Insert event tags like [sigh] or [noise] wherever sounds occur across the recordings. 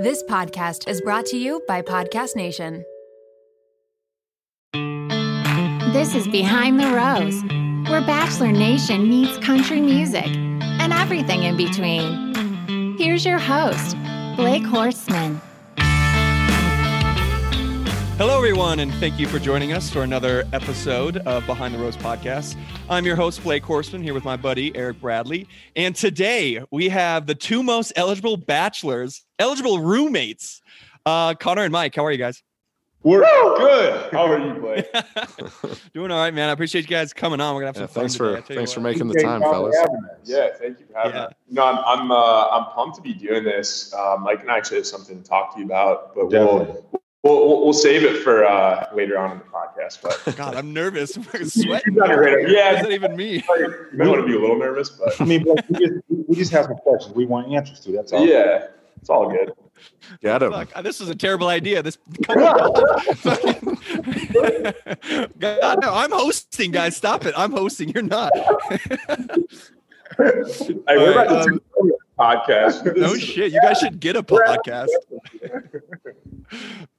This podcast is brought to you by Podcast Nation. This is Behind the Rose, where Bachelor Nation meets country music and everything in between. Here's your host, Blake Horstman. Hello, everyone, and thank you for joining us for another episode of Behind the Rose podcast. I'm your host, Blake Horstman, here with my buddy, Eric Bradley. And today we have the two most eligible bachelors, eligible roommates, uh, Connor and Mike. How are you guys? We're good. How are you, Blake? [laughs] [laughs] Doing all right, man. I appreciate you guys coming on. We're gonna have some Yeah, fun thanks today, for I thanks for making the time, fellas. Yeah, thank you for having Yeah. us. No, I'm I'm uh, I'm pumped to be doing this. Uh, Mike and I actually have something to talk to you about, but Definitely. we'll we'll we'll save it for uh, later on in the podcast. But [laughs] God, I'm nervous. [laughs] We're sweating. You've done a great- What yeah. does that even mean? [laughs] you might want to be a little nervous, but I mean, but we just, we just have some questions we want answers to. That's all. yeah, it's all good. Get him. Fuck, this is a terrible idea. This God, no, I'm hosting, guys. Stop it. I'm hosting. You're not. Hey, we're right, about to do a podcast. [laughs] No shit. You guys should get a podcast. [laughs]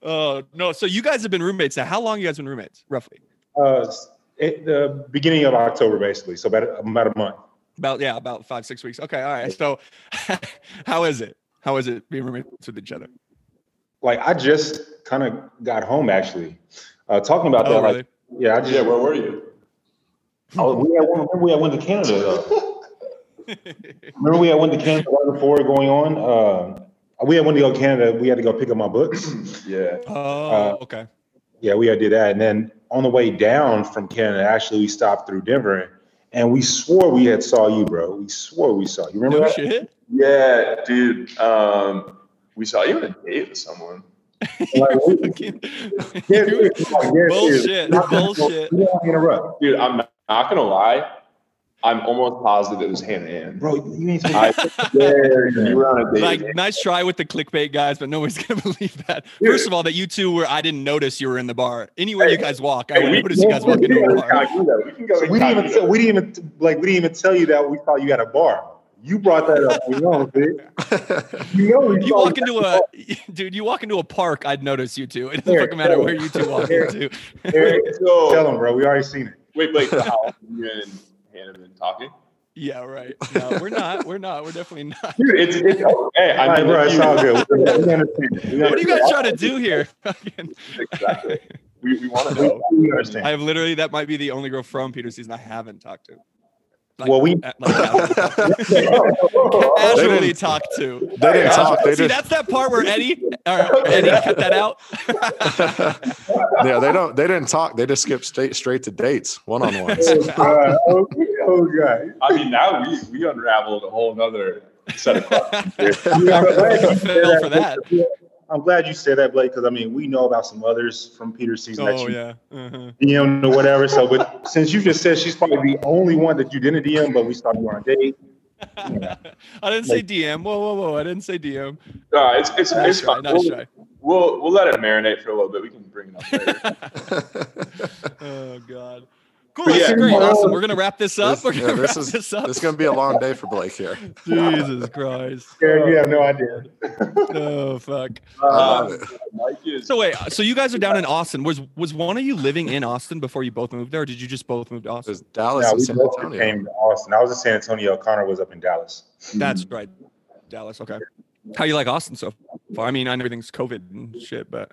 Oh no. So you guys have been roommates now. How long you guys been roommates? Roughly. Uh, at the beginning of October, basically. So about about a month. About yeah, about five, six weeks. Okay, all right. So [laughs] how is it? How is it being roommates with each other? Like I just kind of got home actually. Uh, talking about that, Oh, like yeah, I just Yeah, where were you? oh, we had one, remember we had went to Canada. Though. Remember we had went to Canada right before going on. Uh, we had went to go to Canada. We had to go pick up my books. [clears throat] Yeah. Oh, okay. Yeah, we had to do that. And then on the way down from Canada, actually, we stopped through Denver, and we swore we had saw you, bro. We swore we saw you. Remember No that? shit. Yeah, dude. Um, we saw you on a date with someone. Like, [laughs] Fucking- Yeah, dude, [laughs] Bullshit. Bullshit. We don't wanna interrupt, Dude, I'm not, not gonna lie. I'm almost positive it was Hannah Ann. bro. You ain't supposed I to. [laughs] were on a date. Like, nice try with the clickbait, guys, but nobody's [laughs] gonna believe that. First of all, that you two were, I didn't notice you were in the bar. Anywhere you guys walk, I Hey, would we- notice you guys walk into a bar. We can we didn't even. Tell, we didn't even like. We didn't even tell you that we saw you at a bar. You brought that up. You know, [laughs] dude. You know, we You walk into a dude, you walk into a park, I'd notice you two. It doesn't Here, fucking matter tell where you two walk Here. into. Eric, So, Tell them, bro. We already seen it. wait, wait. So how long have you and Hannah been talking? Yeah, right. No, we're not. We're not. We're definitely not. Dude, it's it's okay. I All right, mean, bro. It's you- all good. We we understand. it. We What are you guys trying to do here? Exactly. We, we want to know. I have literally that might be the only girl from Peter season I haven't talked to. Like, Well, we- uh, like, casually, [laughs] [laughs] casually didn't- talk to. They didn't talk. They See, just that's that part where Eddie, or Eddie cut that out. [laughs] yeah. They don't. They didn't talk. They just skipped straight straight to dates, one on ones. Oh, God. Oh, God. I mean, now we we unraveled a whole other set of questions. I mean, I'm glad you said Fell for that. I'm glad you said that, Blake, because I mean, we know about some others from Peter's season that Oh you yeah. Uh-huh. DM or whatever. So, but since you just said she's probably the only one that you didn't DM, but we saw you on a date. [laughs] I didn't say DM. Whoa, whoa, whoa! I didn't say DM. No, it's it's, Nice it's try. fine. Nice We'll, try. we'll we'll let it marinate for a little bit. We can bring it up later. [laughs] [laughs] oh god. Cool. But yeah. great. Awesome. We're gonna wrap this up. This, We're gonna this wrap is this up. this is gonna be a long day for Blake here. [laughs] Jesus Christ. [laughs] Eric, you have no idea. [laughs] Oh fuck. I Uh, it. So wait, so you guys are down in Austin. Was was one of you living in Austin before you both moved there, or did you just both move to Austin? There's Dallas Yeah, and we San both Antonio. came to Austin. I was in San Antonio. Connor was up in Dallas. That's right. Dallas. Okay. How you like Austin so far? I mean, I know everything's COVID and shit, but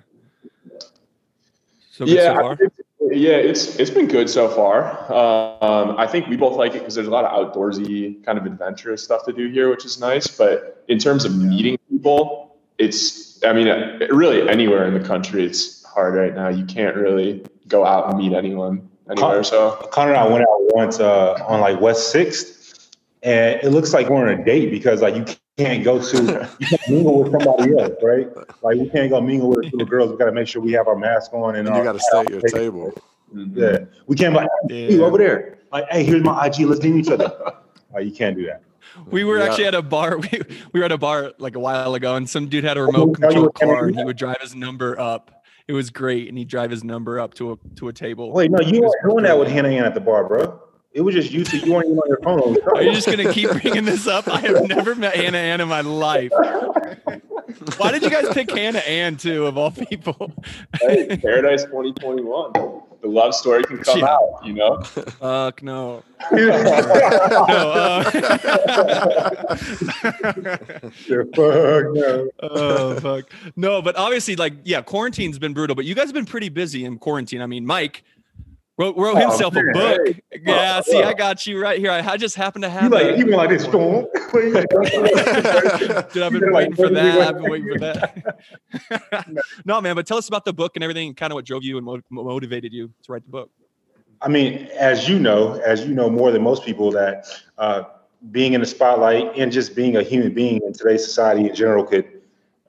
so good yeah, so far. it's, yeah, it's it's been good so far. Um, I think we both like it because there's a lot of outdoorsy kind of adventurous stuff to do here, which is nice. But in terms of meeting people, it's I mean, uh, really anywhere in the country, it's hard right now. You can't really go out and meet anyone anywhere. So Connor and I went out once uh, on like West Sixth, and it looks like we're on a date because like you can't go to you can't [laughs] mingle with somebody else, right? Like we can't go mingle with two girls. We got to make sure we have our mask on and, And you our- got to stay at your table. Yeah, we can't be like hey, Yeah. over there. Like, hey, here's my IG. Let's name each other. [laughs] Like, you can't do that. We were Yeah. actually at a bar. [laughs] We, we were at a bar like a while ago, and some dude had a oh, remote control what kind of car, and he would drive his number up. It was great, and he'd drive his number up to a to a table. Wait, no, you weren't doing that with. Hannah Ann at the bar, bro. It was just you two. You weren't even on your phone. [laughs] Are you just gonna keep bringing this up? I have never met Hannah Ann in my life. Why did you guys pick Hannah Ann too, of all people? hey, Paradise 2021. The love story can come Yeah. out, you know. Fuck no. [laughs] No. Uh, [laughs] fuck no. oh fuck. No, but obviously, like, yeah, quarantine's been brutal. But you guys have been pretty busy in quarantine. I mean, Mike wrote, wrote Oh, himself a book. Hey. Yeah, Oh, see, I got you right here. I, I just happened to He have like that. he went like this. Storm. [laughs] Dude, I've been waiting for that. I've been waiting for that. no, man, but tell us about the book and everything, kind of what drove you and mo- motivated you to write the book. I mean, as you know, as you know more than most people, that uh, being in the spotlight and just being a human being in today's society in general could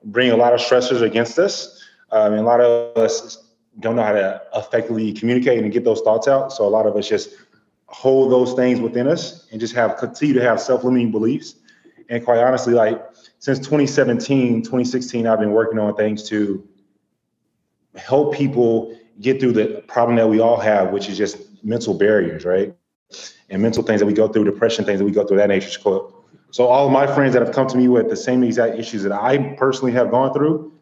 bring a lot of stressors against us. Um, and a lot of us don't know how to effectively communicate and get those thoughts out. So a lot of us just hold those things within us and just have continue to have self-limiting beliefs. And quite honestly, like since 2017, 2016, I've been working on things to help people get through the problem that we all have, which is just mental barriers, right? And mental things that we go through, depression things that we go through, that nature's So, so all of my friends that have come to me with the same exact issues that I personally have gone through,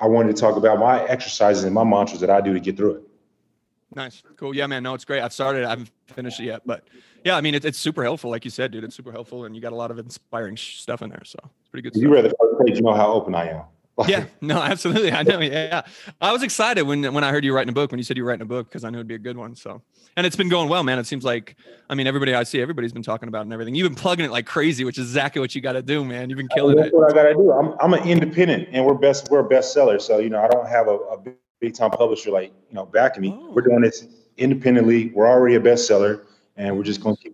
I wanted to talk about my exercises and my mantras that I do to get through it. Nice. Cool. Yeah, man. No, it's great. I've started. I haven't finished it yet, but yeah, I mean, it, it's super helpful. Like you said, dude, it's super helpful, and you got a lot of inspiring sh- stuff in there. So it's pretty good. You read the first page, you know how open I am. Yeah, [laughs] no, absolutely. I know. Yeah, I was excited when when I heard you writing a book. When you said you were writing a book, because I knew it'd be a good one. So, and it's been going well, man. It seems like, I mean, everybody I see, everybody's been talking about it and everything. You've been plugging it like crazy, which is exactly what you got to do, man. You've been killing That's it. That's what I gotta do. I'm I'm an independent, and we're best we're a bestseller. So you know, I don't have a, a big, time publisher like you know backing me. Oh. We're doing this independently. We're already a bestseller, and we're just gonna keep going.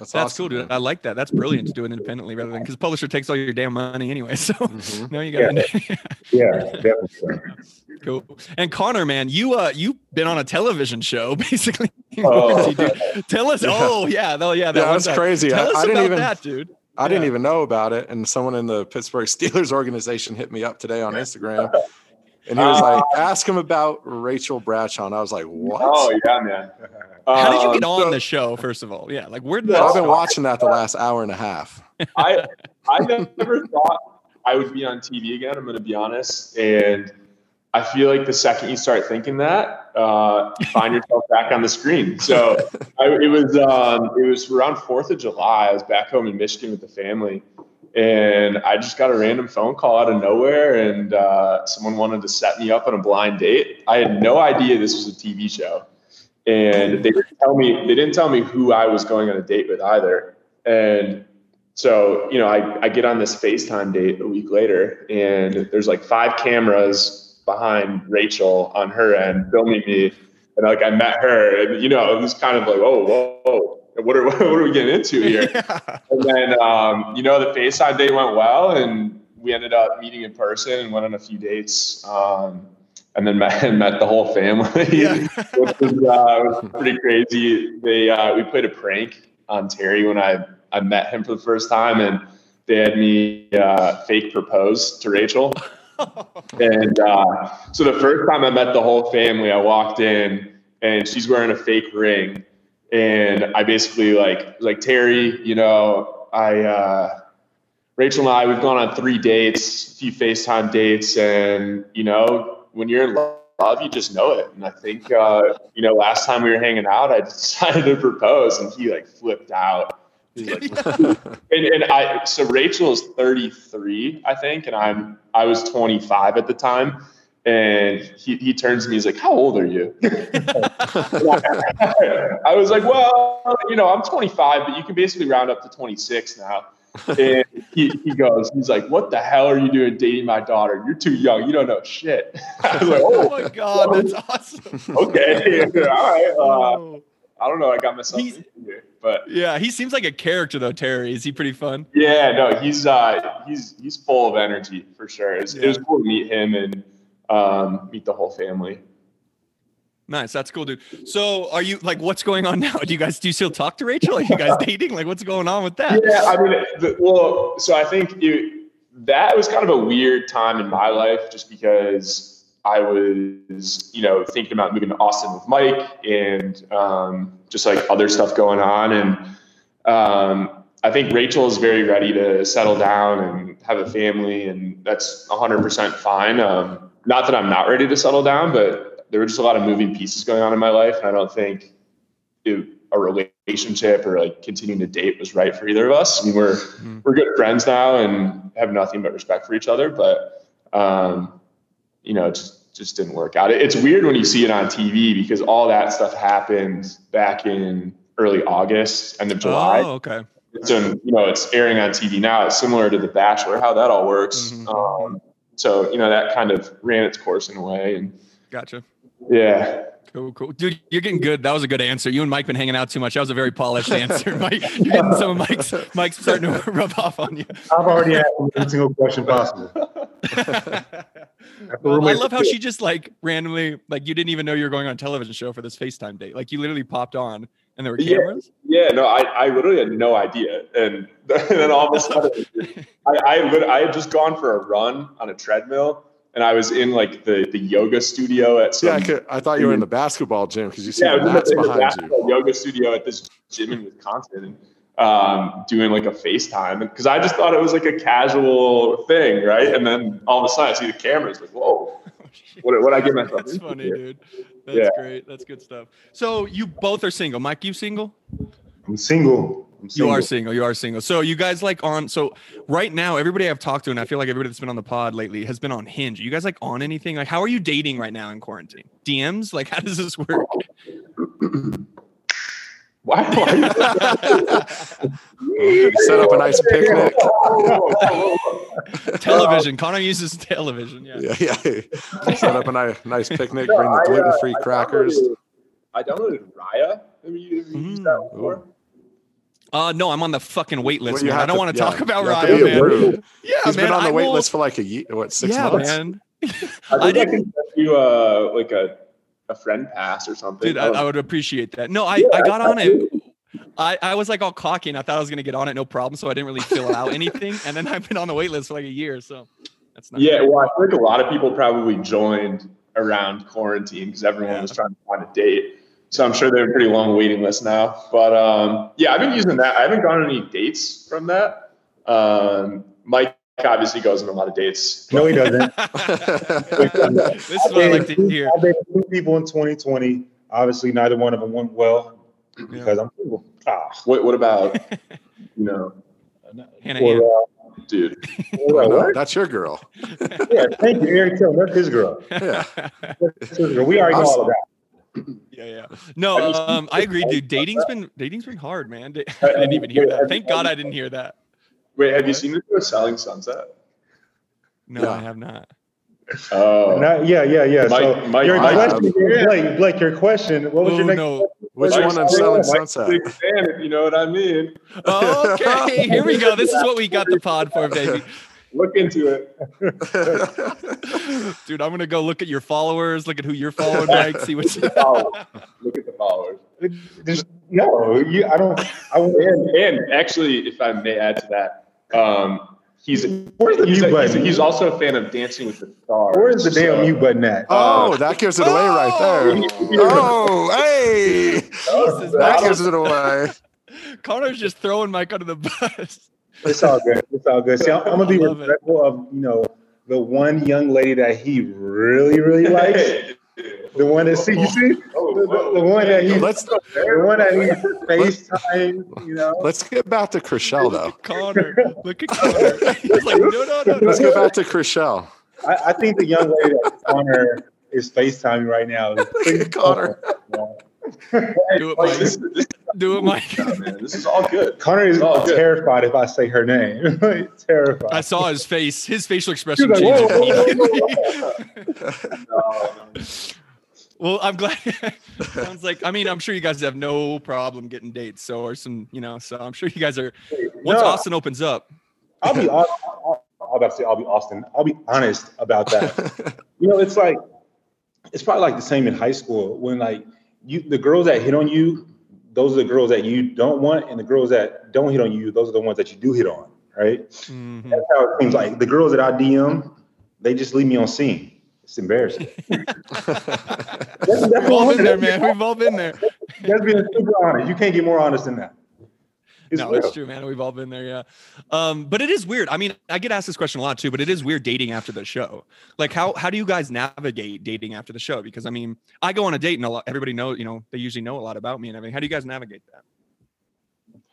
That's, That's awesome, cool, dude. man. I like that. That's brilliant to do it independently rather than because publisher takes all your damn money anyway. [laughs] So Mhm. no, you got to [laughs] [laughs] Yeah, definitely. cool. And Connor, man, you uh you've been on a television show basically. Oh. Tell us. Yeah. Oh yeah, no, yeah, that Yeah, one that's time. crazy. Tell I- us I didn't about even- that, dude. I didn't even know about it, and someone in the Pittsburgh Steelers organization hit me up today on Instagram, and he was like, "Ask him about Rachel Bradshaw." And I was like, "What?" Oh yeah, man. How did you get Um, on so- the show? First of all, yeah, like where did So that I've been start? watching that the last hour and a half. I I never thought I would be on TV again. I'm going to be honest, and I feel like the second you start thinking that, uh, you find yourself back on the screen. So I, it was um, it was around Fourth of July. I was back home in Michigan with the family, and I just got a random phone call out of nowhere, and uh, someone wanted to set me up on a blind date. I had no idea this was a TV show, and they didn't tell me they didn't tell me who I was going on a date with either, and so, you know, I, I get on this FaceTime date a week later, and there's like five cameras behind Rachel on her end filming me. And like I met her, and you know, it was kind of like, oh, whoa, whoa, what are [laughs] what are we getting into here? [laughs] Yeah. And then, um, you know, the FaceTime date went well, and we ended up meeting in person and went on a few dates, um, and then [laughs] met, met the whole family, Yeah. which was, uh, was pretty crazy. They uh, we played a prank on Terry when I I met him for the first time, and they had me uh, fake propose to Rachel. And uh, so the first time I met the whole family, I walked in and she's wearing a fake ring. And I basically like like Terry, you know, I uh, Rachel and I we've gone on three dates, a few FaceTime dates, and you know, when you're in love, you just know it. And I think uh, you know, last time we were hanging out, I [laughs] decided to propose, and he like flipped out. Like, [laughs] and, and I so Rachel is 33, I think, and I'm I was 25 at the time. And he, he turns to me, he's like, How old are you? [laughs] I was like, Well, you know, I'm 25, but you can basically round up to 26 now. And he, he goes, He's like, What the hell are you doing dating my daughter? You're too young. You don't know shit. [laughs] I was like, oh Oh, my god, that's awesome. okay. [laughs] All right. Uh, Oh. I don't know. I got myself He's- here. But Yeah, he seems like a character though. Terry, is he pretty fun? Yeah, no, he's uh, he's he's full of energy for sure. It was, it was cool to meet him and um, meet the whole family. Nice, that's cool, dude. So, are you like, what's going on [laughs] now? Do you guys do you still talk to Rachel? Are you guys [laughs] dating? Like, what's going on with that? Yeah, I mean, the, well, so I think it, that was kind of a weird time in my life, just because I was, you know, thinking about moving to Austin with Mike and um, just like other stuff going on, and um, I think Rachel is very ready to settle down and have a family, and that's 100% fine. Um, not that I'm not ready to settle down, but there were just a lot of moving pieces going on in my life, and I don't think it, a relationship or like continuing to date was right for either of us. I mean, we're Mhm. we're good friends now and have nothing but respect for each other, but um, you know, it just just didn't work out. It's weird when you see it on TV because all that stuff happened back in early August, end of July. Oh, okay. So you know, it's airing on TV now. It's similar to The Bachelor, how that all works. Mhm. Um, so you know, that kind of ran its course in a way, and Gotcha. yeah, Cool, cool. Dude, you're getting good. That was a good answer. You and Mike been hanging out too much. That was a very polished answer. [laughs] Mike, you're getting some of Mike's Mike's starting to [laughs] rub off on you. I've already asked every single question possible. [laughs] Well, I love how she just like randomly, like you didn't even know you were going on a television show for this FaceTime date. Like you literally popped on and there were Yeah. cameras. yeah. No, I, I literally had no idea, and [laughs] then all of a sudden, I I, lit- I had just gone for a run on a treadmill, and I was in like the the yoga studio at some Yeah, I, could, I thought you were in the basketball gym because you see yeah, the mats in the, the behind you. yoga studio at this gym in Wisconsin, and um, doing like a FaceTime because I just thought it was like a casual thing, right? And then all of a sudden, I see the cameras, like, whoa, [laughs] what what I get myself That's funny, here? dude. That's Yeah. great. That's good stuff. So you both are single. Mike, you single? I'm single. I'm You are single. You are single. So you guys like on so right now, everybody I've talked to, and I feel like everybody that's been on the pod lately has been on Hinge. Are you guys like on anything? Like, how are you dating right now in quarantine? DMs? Like, how does this work? [clears throat] Why? why [laughs] Set up a nice picnic. television. Connor uses television. Yeah. Yeah, yeah. Set up a nice, nice picnic. Bring the gluten free crackers. I downloaded Raya. Have you, have you used that before? Uh, no, I'm on the fucking wait list. Well, man. I don't to- want to yeah, talk about you have to Raya, man. approved. Yeah, He's man. been on the I wait will- list for like a year, what, six yeah, months? man. [laughs] I I think I, didn't- can send you uh, like a, a friend pass or something. Dude, I, I would appreciate that. No, I, I got on it. I, I was like all cocky and I thought I was gonna get on it no problem, so I didn't really fill out [laughs] anything. And then I've been on the wait list for like a year, so that's not Yeah, well, I think a lot of people probably joined around quarantine because everyone Yeah. was trying to find a date. So I'm sure they have a pretty long waiting list now. But um, yeah, I've been using that. I haven't gotten any dates from that. Um, Mike obviously goes on a lot of dates. No, he doesn't. [laughs] this is what I like to hear. I dated two people in 2020. Obviously, neither one of them went well because I'm single. Ah, What, what about, you know, Hannah well, Ann. uh, dude? well, No, that's your girl. [laughs] Yeah, thank you, Eric. Tell him that's his girl. [laughs] Yeah. That's his girl. We already know all of that. yeah, yeah. No, um, I agree, dude. Dating's been dating's been hard, man. I didn't even hear that. Thank God I didn't hear that. Wait, have you seen the show Selling Sunset? No, Yeah. I have not. Oh, Not- yeah, yeah, yeah. so Mike- Mike- your Mike- question, Blake, Blake, your question. What was Oh your next? no. Which Mike's one in Selling Sunset? Big fan, if you know what I mean. Okay, [laughs] here we go. This is what we got the pod for, baby. Look into it. [laughs] Dude, I'm gonna go look at your followers, look at who you're following, Mike, see what you Followers. Look at the followers. Just, no, you, I don't. I won't. And, and actually, if I may add to that, um, he's Where's the he's, mute a- button? he's also a fan of Dancing with the Stars. Where's the damn so- mute button at? oh, that gives it away right there. Oh, hey. Jesus, [laughs] [laughs] That gives it away. Connor's just throwing Mike under the bus. It's all good. It's all good. See, I'm, I'm gonna be I love it. respectful of you know the one young lady that he really, really likes. [laughs] The one that see you see Oh, the, the, the one that he Let's the one that he FaceTime. You know. let's get back to Chrishell though. Connor, look at Connor. He's like, no, no, no, Let's no. go back to Chrishell. I, I think the young lady that's on her is FaceTiming right now. is [laughs] pretty Connor. [laughs] Do it, Like, this, Mike. this, Do it, Mike. man, this is all good. Connor is good. terrified if I say her name. [laughs] terrified. I saw his face. His facial expression like, changed whoa, whoa, whoa, whoa, whoa. No, no. [laughs] Well, I'm glad. Sounds like. I mean, I'm sure you guys have no problem getting dates. So, or some, you know. So, I'm sure you guys are. Once No. Austin opens up, I'll be. I'll, I'll, I'll about to say I'll be Austin. I'll be honest about that. you know, it's like it's probably like the same in high school when like you the girls that hit on you, those are the girls that you don't want, and the girls that don't hit on you, those are the ones that you do hit on, right? Mhm. That's how it seems like the girls that I DM, they just leave me on seen. It's embarrassing. [laughs] That's, that's we've all been there, man. We've all been there. That's being super honest. You can't get more honest than that. It's no, real. it's true, man. We've all been there, yeah. Um, but it is weird. I mean, I get asked this question a lot too, but it is weird dating after the show. Like, how how do you guys navigate dating after the show? Because I mean, I go on a date and a lot, everybody knows, you know, they usually know a lot about me and everything. How do you guys navigate that?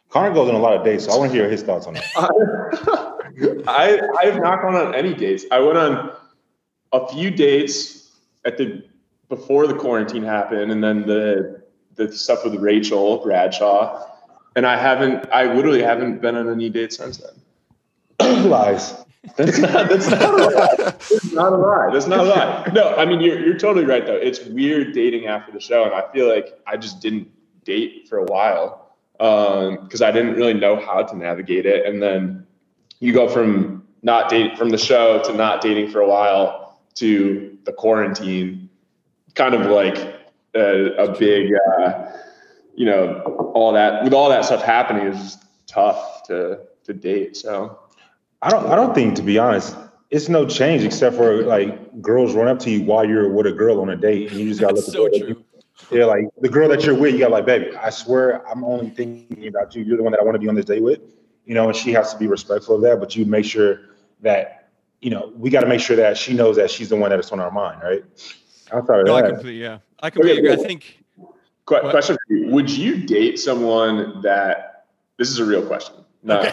Connor goes on a lot of dates, so I want to hear his thoughts on that. [laughs] I I have not gone on any dates. I went on a few dates at the before the quarantine happened, and then the the stuff with Rachel Bradshaw, and I haven't. I literally haven't been on any dates since then. [clears throat] Lies. That's not. That's not a lie. That's not a lie. That's not a lie. No, I mean you're you're totally right though. It's weird dating after the show, and I feel like I just didn't date for a while because I didn't really know how to navigate it, and then you go from not dating from the show to not dating for a while to the quarantine, kind of like a, a big, uh, you know, all that with all that stuff happening is tough to to date. So. I don't. I don't think, to be honest, it's no change except for like girls run up to you while you're with a girl on a date, and you just gotta [laughs] look That's at so her. true. Yeah, like the girl that you're with, you got like, baby, I swear I'm only thinking about you. You're the one that I want to be on this date with, you know, and she has to be respectful of that. But you make sure that, you know, we got to make sure that she knows that she's the one that is on our mind, right? Outside of No, I completely, yeah, I completely agree. I think What? question for you. Would you date someone that this is a real question. No. [laughs]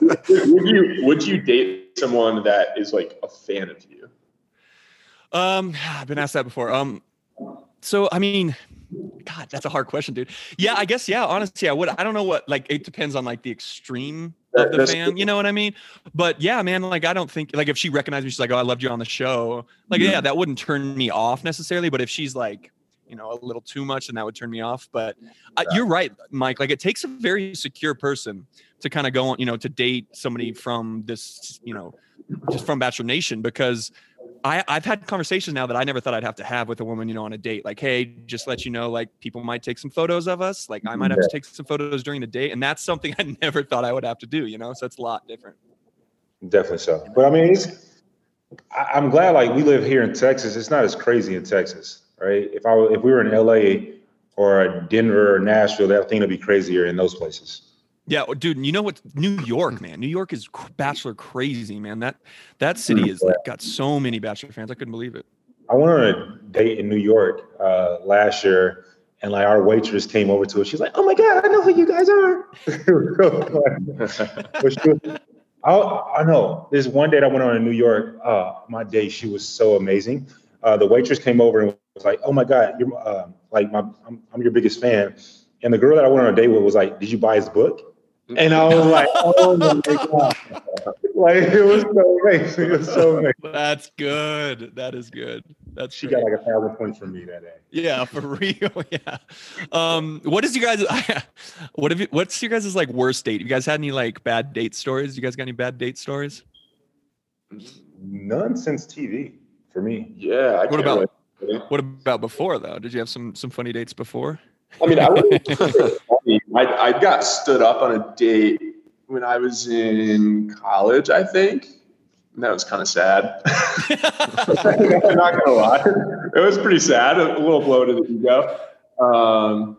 would you would you date someone that is like a fan of you? Um, I've been asked that before. Um, so I mean, God, that's a hard question, dude. Yeah, I guess yeah. Honestly, I would. I don't know what. Like, it depends on like the extreme of the That's- fan. You know what I mean? But yeah, man. Like, I don't think like if she recognized me, she's like, "Oh, I loved you on the show." Like, yeah, that wouldn't turn me off necessarily. But if she's like, you know, a little too much, and that would turn me off. But uh, you're right, Mike. Like, it takes a very secure person to kind of go on, you know, to date somebody from this, you know, just from Bachelor Nation because I, I've had conversations now that I never thought I'd have to have with a woman, you know, on a date. Like, hey, just let you know, like people might take some photos of us. Like I might have to take some photos during the date. And that's something [laughs] I never thought I would have to do, you know? So it's a lot different. definitely so. But I mean, it's. I, I'm glad like we live here in Texas. It's not as crazy in Texas, right? If I were- if we were in LA or Denver or Nashville, that thing would be crazier in those places. Yeah, dude. You know what? New York, man. New York is Bachelor crazy, man. That that city has like got so many Bachelor fans. I couldn't believe it. I went on a date in New York uh, last year, and like our waitress came over to us. She's like, "Oh my god, I know who you guys are." [laughs] Was. But she was- I, I know. There's one date I went on in New York. Uh, my date, she was so amazing. Uh, the waitress came over and was like, "Oh my god, you're uh, like my, I'm, I'm your biggest fan." And the girl that I went on a date with was like, "Did you buy his book?" And I was like, "Oh my god!" [laughs] Like it was so amazing. It was so amazing. That's good. That is good. That's She great. got like a thousand points from me that day. Yeah, for real. [laughs] Yeah. Um, what is you guys? [laughs] What have you? What's your guys' like worst date? You guys had any like bad date stories? You guys got any bad date stories? None since TV for me. Yeah. I What can't about- wait. What about before though? Did you have some some funny dates before? I mean, I, wouldn't say it's funny. I, I got stood up on a date when I was in college, I think. And that was kind of sad. [laughs] I'm not gonna lie, it was pretty sad. A little blow to the ego. Um,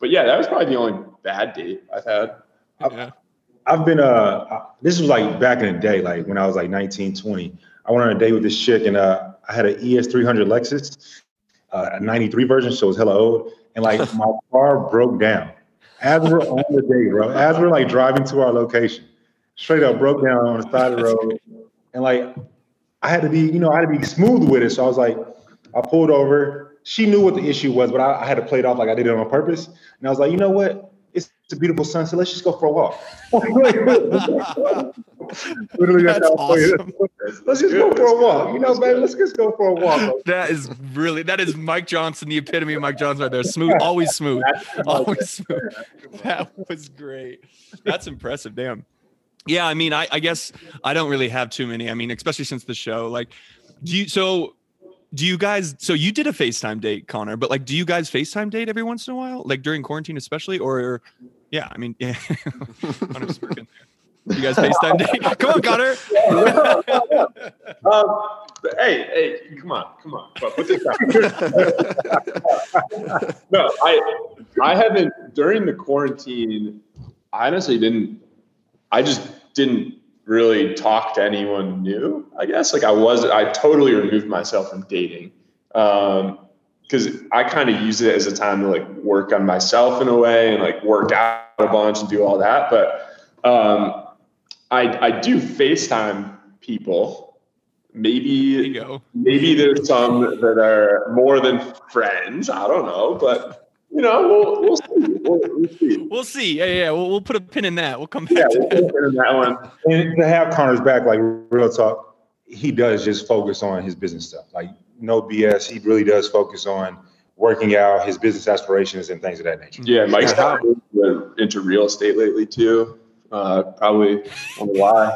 but yeah, that was probably the only bad date I've had. yeah. I've been uh this was like back in the day, like when I was like 19, 20. I went on a date with this chick and uh I had an ES300 Lexus, uh, a 93 version, so it was hella old. And like [laughs] my car broke down as we're on the date, bro. As we're like driving to our location, straight up broke down on the side of the road. And like I had to be, you know, I had to be smooth with it. So I was like, I pulled over. She knew what the issue was, but I, I had to play it off like I did it on purpose. And I was like, you know what? It's, it's a beautiful sunset. Let's just go for a walk. [laughs] [laughs] [laughs] Literally, That's how I played it. awesome. Let's just go for a walk. You know, man, let's just go for a walk. That is really that is Mike Johnson, the epitome of Mike Johnson right there. Smooth, always smooth, always [laughs] smooth. That was great. That's impressive. Damn. Yeah, I mean, I, I guess I don't really have too many. I mean, especially since the show. Like, do you so do you guys so you did a FaceTime date, Connor, but like do you guys FaceTime date every once in a while? Like during quarantine especially? Or yeah, I mean, yeah. [laughs] Connor's working there. You guys FaceTime date? [laughs] Come on, Connor. [laughs] Um, hey, hey, come on, come on, put this down. [laughs] no, I, I haven't during the quarantine. I honestly didn't. I just didn't really talk to anyone new. I guess like I was. I totally removed myself from dating Um, because I kind of use it as a time to like work on myself in a way and like work out a bunch and do all that. But um, I I do FaceTime people maybe maybe there's some that are more than friends. I don't know, but you know, we'll we'll see. We'll, we'll see. We'll see. Yeah, yeah. We'll, we'll put a pin in that. We'll come back. Yeah, to we'll that. put a pin in that one. And to have Connor's back, like real talk, he does just focus on his business stuff. Like no BS. He really does focus on working out his business aspirations and things of that nature. Yeah, Mike's yeah. into real estate lately too. Uh, probably why.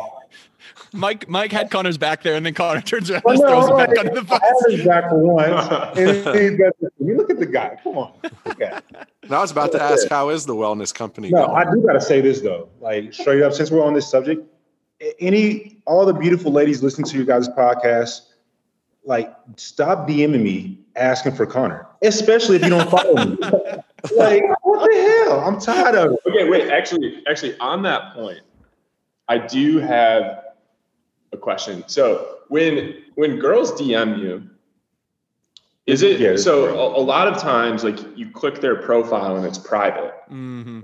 Mike Mike had Connor's back there, and then Connor turns around well, and no, throws right. it back under the bus. I had back for once. [laughs] and you look at the guy. Come on. Okay. Now I was about to ask, how is the wellness company? No, going? I do got to say this though. Like straight up, since we're on this subject, any all the beautiful ladies listening to you guys' podcast, like stop DMing me asking for Connor, especially if you don't follow me. like what the hell? I'm tired of it. Okay, wait. Actually, actually, on that point, I do have a question. So when when girls DM you, is it yeah, so a, a, lot of times like you click their profile and it's private. Mm-hmm.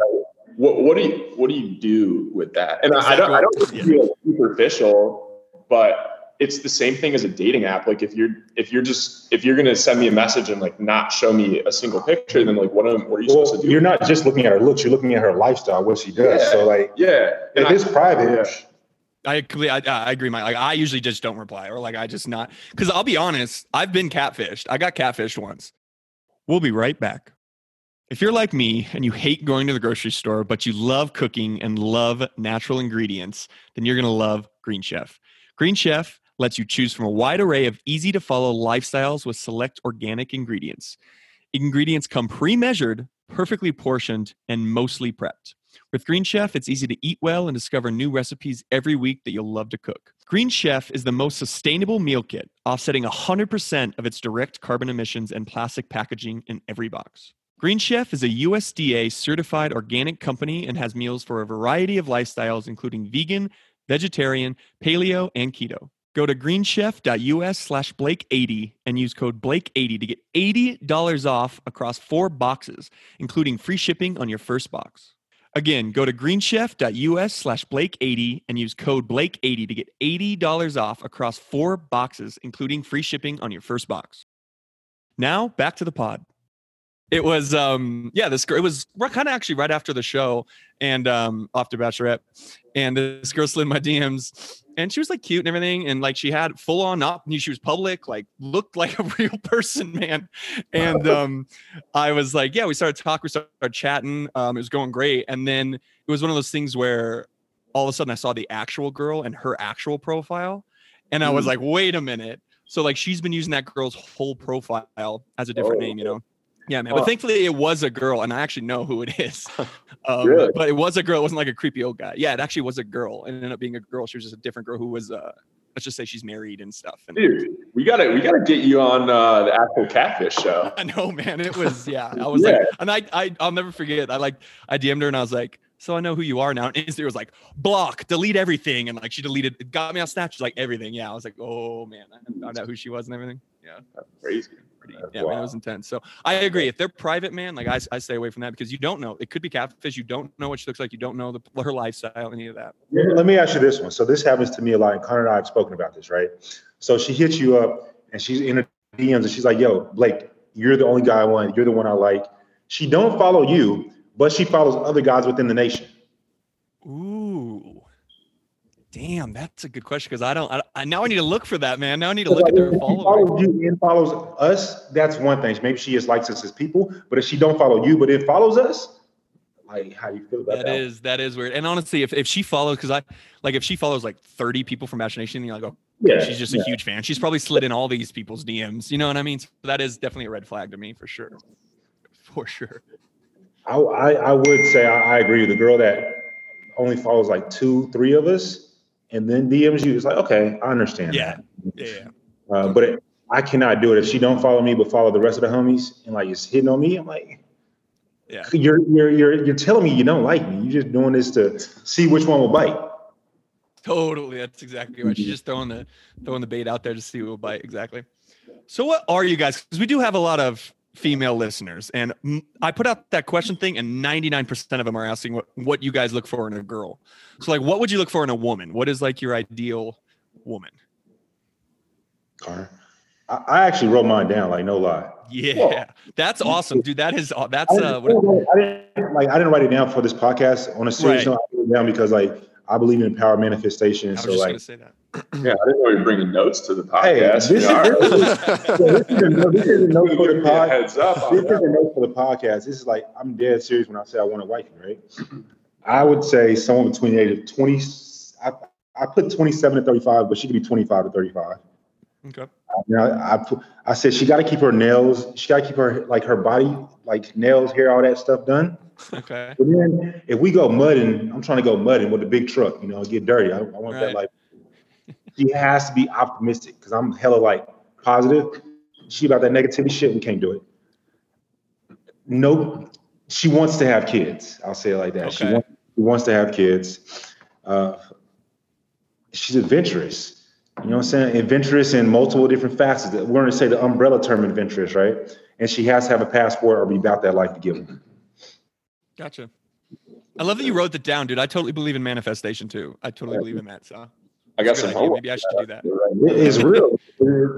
What what do you what do you do with that? And exactly. I, I don't I don't yeah. feel superficial, but it's the same thing as a dating app. Like if you're if you're just if you're gonna send me a message and like not show me a single picture, then like what am what are you well, supposed to do? You're not just looking at her looks, you're looking at her lifestyle, what she does. Yeah. So like yeah, if it's private. Yeah I completely, I, I agree. My like, I usually just don't reply, or like, I just not because I'll be honest. I've been catfished. I got catfished once. We'll be right back. If you're like me and you hate going to the grocery store, but you love cooking and love natural ingredients, then you're gonna love Green Chef. Green Chef lets you choose from a wide array of easy to follow lifestyles with select organic ingredients. Ingredients come pre measured, perfectly portioned, and mostly prepped. With Green Chef, it's easy to eat well and discover new recipes every week that you'll love to cook. Green Chef is the most sustainable meal kit, offsetting 100% of its direct carbon emissions and plastic packaging in every box. Green Chef is a USDA certified organic company and has meals for a variety of lifestyles, including vegan, vegetarian, paleo, and keto. Go to greenchef.us slash Blake80 and use code Blake80 to get $80 off across four boxes, including free shipping on your first box. Again, go to greenchef.us slash Blake80 and use code Blake80 to get $80 off across four boxes, including free shipping on your first box. Now, back to the pod. It was, um, yeah, this girl, it was kind of actually right after the show and um, after Bachelorette. And this girl slid my DMs and she was like cute and everything and like she had full on up she was public like looked like a [laughs] real person man and [laughs] um i was like yeah we started talking we started chatting um it was going great and then it was one of those things where all of a sudden i saw the actual girl and her actual profile and i was mm. like wait a minute so like she's been using that girl's whole profile as a different oh. name you know yeah, man. But thankfully, it was a girl, and I actually know who it is. [laughs] Um, really? But it was a girl. It wasn't like a creepy old guy. Yeah, it actually was a girl. It ended up being a girl. She was just a different girl who was, uh, let's just say, she's married and stuff. And, Dude, we gotta we gotta get you on uh, the actual catfish show. [laughs] I know, man. It was yeah. I was yeah. like, and I I I'll never forget. I like I DM'd her and I was like. So I know who you are now. And it was like block, delete everything, and like she deleted, it got me on Snapchat. Like everything. Yeah, I was like, oh man, I found out who she was and everything. Yeah, that's crazy pretty yeah, wow. man, it was intense. So I agree. If they're private, man, like I, I stay away from that because you don't know. It could be catfish. You don't know what she looks like. You don't know the, [laughs] her lifestyle, any of that. Let me ask you this one. So this happens to me a lot. And Connor and I have spoken about this, right? So she hits you up and she's in her DMs and she's like, "Yo, Blake, you're the only guy I want. You're the one I like." She don't follow you, but she follows other guys within the nation. Damn, that's a good question because I don't. I, I, now I need to look for that, man. Now I need to look at their followers. Follows you and follows us. That's one thing. Maybe she just likes us as people, but if she don't follow you, but it follows us, like how do you feel about that? That is that is weird. And honestly, if, if she follows, because I like if she follows like thirty people from Match Nation, you're like, oh, yeah, she's just yeah. a huge fan. She's probably slid in all these people's DMs. You know what I mean? So that is definitely a red flag to me for sure, [laughs] for sure. I I, I would say I, I agree. The girl that only follows like two, three of us and then DMs you, it's like, okay, I understand. Yeah. That. Yeah. Uh, but it, I cannot do it. If she don't follow me, but follow the rest of the homies and like it's hitting on me, I'm like, Yeah. You're you're you're you're telling me you don't like me. You're just doing this to see which one will bite. Totally. That's exactly right. She's just throwing the throwing the bait out there to see who will bite. Exactly. So what are you guys? Because we do have a lot of female listeners, and I put out that question thing, and 99% of them are asking what what you guys look for in a girl. So like, what would you look for in a woman? What is like your ideal woman? Connor. I, I actually wrote mine down, like no lie. Yeah, that's awesome, dude. That is aw- that's I uh, what, I didn't like I didn't write it down for this podcast on a serious Right. note. I wrote it down because like I believe in power manifestation. I was So just like gonna say that. [clears throat] Yeah, I didn't know you were bringing notes to the Hey, podcast. this is- You this is- Yeah, this is a note- this is a [laughs] note for the Give me a pod. heads up This is a note for the podcast. This is like I'm dead serious when I say I want a wifey, right? I would say someone between the age of 20. I, I put 27 to 35, but she could be 25 to 35. Okay. You know, I, I, I said she got to keep her nails. She got to keep her like her body, like nails, hair, all that stuff done. Okay. But then if we go mudding, I'm trying to go mudding with a big truck, you know, get dirty. I, I want Right. that like. She has to be optimistic because I'm hella like positive. She about that negativity shit. We can't do it. No, she wants to have kids. I'll say it like that. She, wants, she wants to have kids. Uh, she's adventurous. You know what I'm saying? Adventurous in multiple different facets. We're going to say the umbrella term adventurous, right? And she has to have a passport or be about that life to give them. Gotcha. I love that you wrote that down, dude. I totally believe in manifestation too. I totally believe in that. So I got Good some idea. homework. Maybe I should do that. It is real.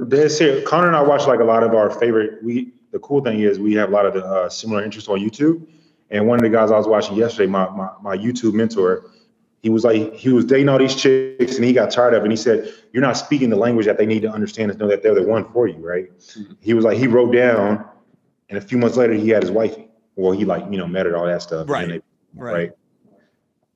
That's it. Connor and I watch like a lot of our favorite. We the cool thing is we have a lot of the uh, similar interests on YouTube. And one of the guys I was watching yesterday, my, my my YouTube mentor, he was like he was dating all these chicks and he got tired of it. And he said, "You're not speaking the language that they need to understand to know that they're the one for you, right?" He was like he wrote down, and a few months later he had his wifey. Well, he like you know met her all that stuff. Right. they- right.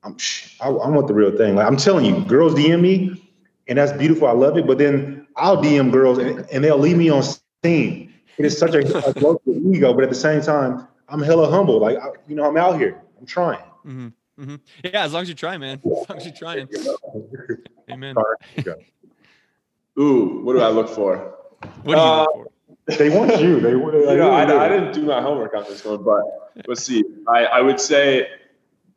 I'm, shh, I, I want the real thing. Like I'm telling you, girls DM me, and that's beautiful. I love it. But then I'll DM girls, and, and they'll leave me on seen. It is such a, a blow to the ego, but at the same time, I'm hella humble. Like I, you know, I'm out here. I'm trying. Mm-hmm. Mm-hmm. Yeah, as long as you try, man. As long as you're trying. [laughs] Amen. [laughs] Ooh, what do I look for? What do you look for? They want you. They want. You know, I, I didn't do my homework on this one, but let's see. I, I would say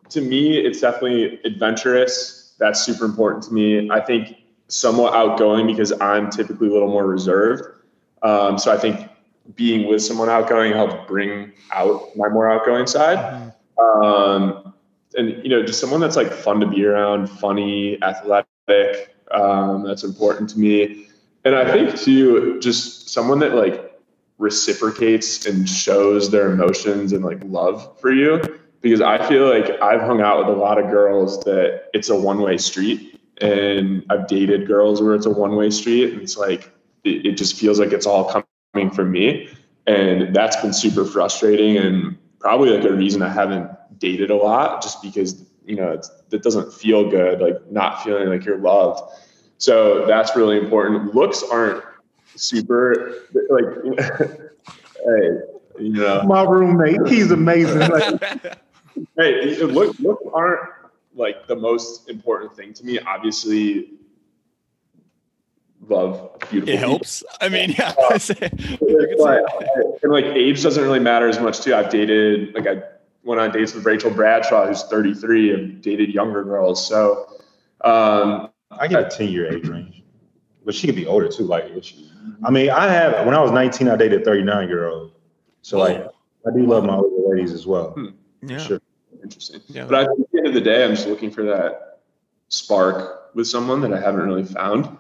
to me, it's definitely adventurous. That's super important to me. I think somewhat outgoing because I'm typically a little more reserved. Um, so I think being with someone outgoing helps bring out my more outgoing side. Um, and you know, just someone that's like fun to be around, funny, athletic. Um, that's important to me. And I think too, just someone that like reciprocates and shows their emotions and like love for you. Because I feel like I've hung out with a lot of girls that it's a one way street. And I've dated girls where it's a one way street. And it's like, it, it just feels like it's all coming from me. And that's been super frustrating and probably like a reason I haven't dated a lot just because, you know, it doesn't feel good, like not feeling like you're loved. So that's really important. Looks aren't super like, [laughs] hey, you know, My roommate, he's amazing. [laughs] Like, hey, look, look aren't like the most important thing to me. Obviously, love beautiful. It people. helps. I mean, yeah. [laughs] I say- you could say But, and like age doesn't really matter as much too. I've dated like I went on dates with Rachel Bradshaw, who's 33, and dated younger girls. So um, I get a 10 year age range, but she could be older too. Like, if she- I mean, I have, when I was 19, I dated a 39 year old. So, oh. like, I do love my older ladies as well. Oh. yeah. Sure. interesting. Yeah. But I think at the end of the day, I'm just looking for that spark with someone that I haven't really found.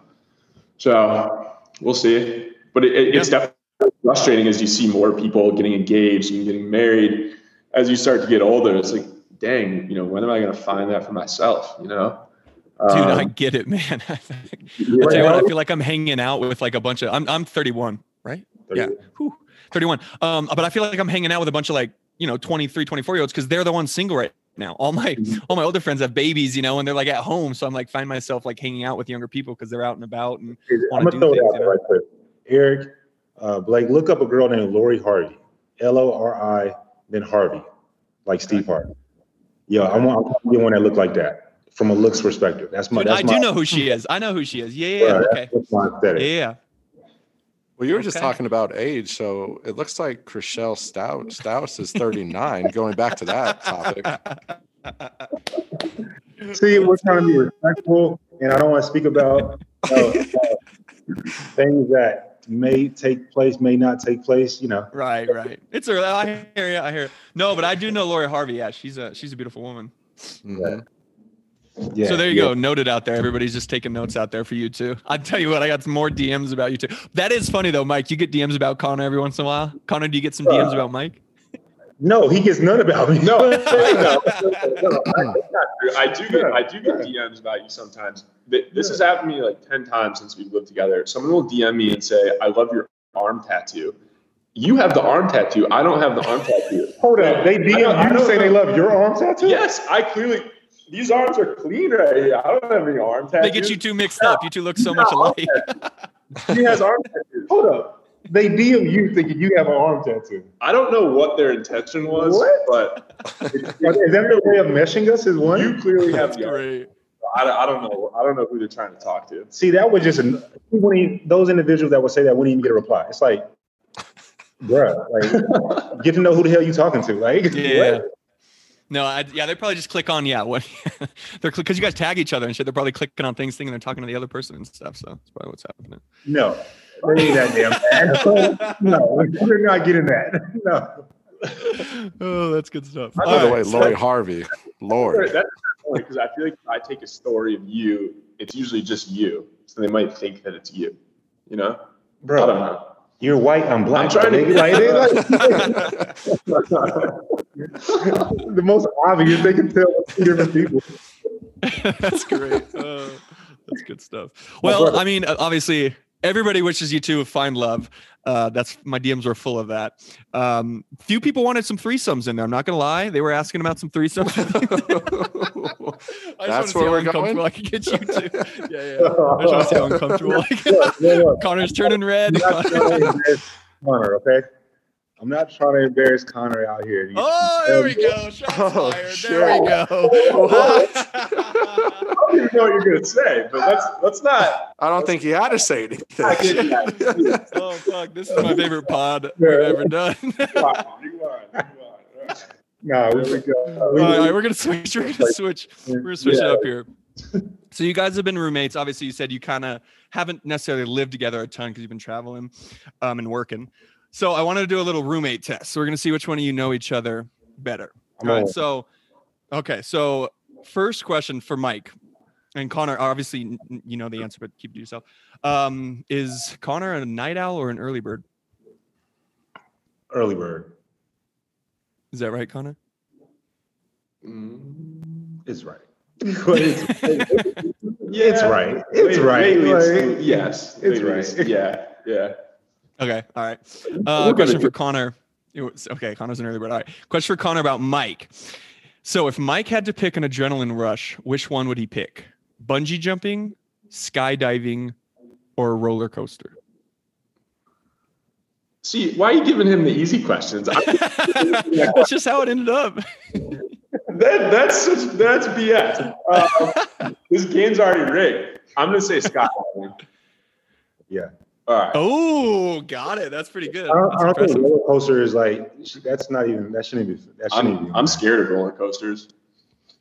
So we'll see. But it, it, it's definitely frustrating as you see more people getting engaged and getting married. As you start to get older, it's like, dang, you know, when am I going to find that for myself? You know, Dude, I Um, get it, [laughs] man. I tell you what, I feel like I'm hanging out with like a bunch of I'm I'm 31, right? Yeah. Whew, 31. Um, but I feel like I'm hanging out with a bunch of like, you know, 23, 24 year olds because they're the ones single right now. All my all my older friends have babies, you know, and they're like at home. So I'm like find myself like hanging out with younger people because they're out and about and wanna do throw it things, out you know? right. Eric, uh, Blake, look up a girl named Lori Harvey, L O R I, then Harvey, like Steve Harvey. Yeah, I want, I want to get one that look like that from a looks perspective. That's my. Dude, that's I my, do know who she is. I know who she is. Yeah, yeah, yeah. yeah, Okay. That's my aesthetic. Yeah, yeah. Well, you were just talking about age, so it looks like Chrishell Stout Stause is 39. going back to that topic. [laughs] See, we're trying to be respectful, and I don't want to speak about uh, uh, things that may take place, may not take place. You know, Right, right. It's early. I hear you. I hear. You. No, but I do know Lori Harvey. Yeah, she's a she's a beautiful woman. Mhm. Yeah. so there you yeah. go. Noted out there. Everybody's just taking notes out there for you too. I tell you what, I got some more DMs about you too. That is funny though, Mike. You get DMs about Connor every once in a while. Connor, do you get some DMs uh, about Mike? No, he gets none about me. [laughs] [laughs] No, no, no, no, I, that's. I do get I do get DMs about you sometimes. This has happened to me like ten times since we've lived together. Someone will DM me and say, "I love your arm tattoo." You have the arm tattoo. I don't have the arm tattoo. Hold up. They I DM you don't say they love your arm tattoo? Yes, I clearly. These arms are clean right here. I don't have any arm tattoos. They get you two mixed up. You two look so much alike. [laughs] He has arm tattoos. Hold up. They DM you thinking you have an arm tattoo. I don't know what their intention was, What? but Is that their way of meshing us? Is one? you clearly have That's the great. I, I don't know. I don't know who they're trying to talk to. See, that was just an, even- those individuals that would say that wouldn't even get a reply. It's like, [laughs] bruh, like get to know who the hell you talking to. Like, Yeah. what? No, I, yeah, they probably just click on yeah. What [laughs] they're because you guys tag each other and shit. They're probably clicking on things, thinking they're talking to the other person and stuff. So that's probably what's happening. no, they ain't that damn [laughs] no, we're not getting that. No. oh, that's good stuff. By All the right, way, so- Lori Harvey, Lord. That's because I feel like if I take a story of you, it's usually just you, so they might think that it's you. You know? bro. I don't know. You're white, I'm black. I'm trying to- nigga. Like, they like- the most obvious, they can tell different people. [laughs] that's great. Uh, that's good stuff. Well, I mean, uh, obviously, everybody wishes you to find love. Uh, that's my DMs were full of that. Um, few people wanted some threesomes in there. I'm not gonna lie; they were asking about some threesomes. [laughs] I That's where we're uncomfortable going? I can get you to. [laughs] Yeah, yeah. I just want to see how uncomfortable. [laughs] Connor's turning red. I'm not trying to embarrass Connor, okay? I'm not trying to embarrass Connor out here. Oh, there we go. Shots Oh, fired. There we go. [laughs] [laughs] I don't even know what you're gonna say, but let's let's not. I don't think he had to say anything. [laughs] oh fuck! This is my favorite pod we've ever done. Come on, come on. No, we could go. All We, right, we're gonna switch. We're gonna switch. We're gonna switch it up here. So you guys have been roommates. Obviously, you said you kind of haven't necessarily lived together a ton because you've been traveling um, and working. So I wanted to do a little roommate test. So we're gonna see which one of you know each other better. All right. So, okay. So first question for Mike and Connor. Obviously, n- n- you know the answer, but keep it to yourself. Um, is Connor a night owl or an early bird? early bird. Is that right, Connor? Mm. It's right. [laughs] it's, Yeah, It's right. It's right. lately it's- yes, it's right. Yeah, yeah. Okay. All right. We're Uh, question for Connor. It was- okay, Connor's an early bird. All right. Question for Connor about Mike. So, if Mike had to pick an adrenaline rush, which one would he pick? Bungee jumping, skydiving, or a roller coaster? See, why are you giving him the easy questions? I, [laughs] That's just how it ended up. [laughs] that, that's such, that's BS. Um, this game's already rigged. I'm gonna say skydiving. Yeah. All right. Oh, got it. That's pretty good. I don't, I don't think roller coaster is like that's not even that shouldn't be. That shouldn't I'm, even I'm scared of roller coasters.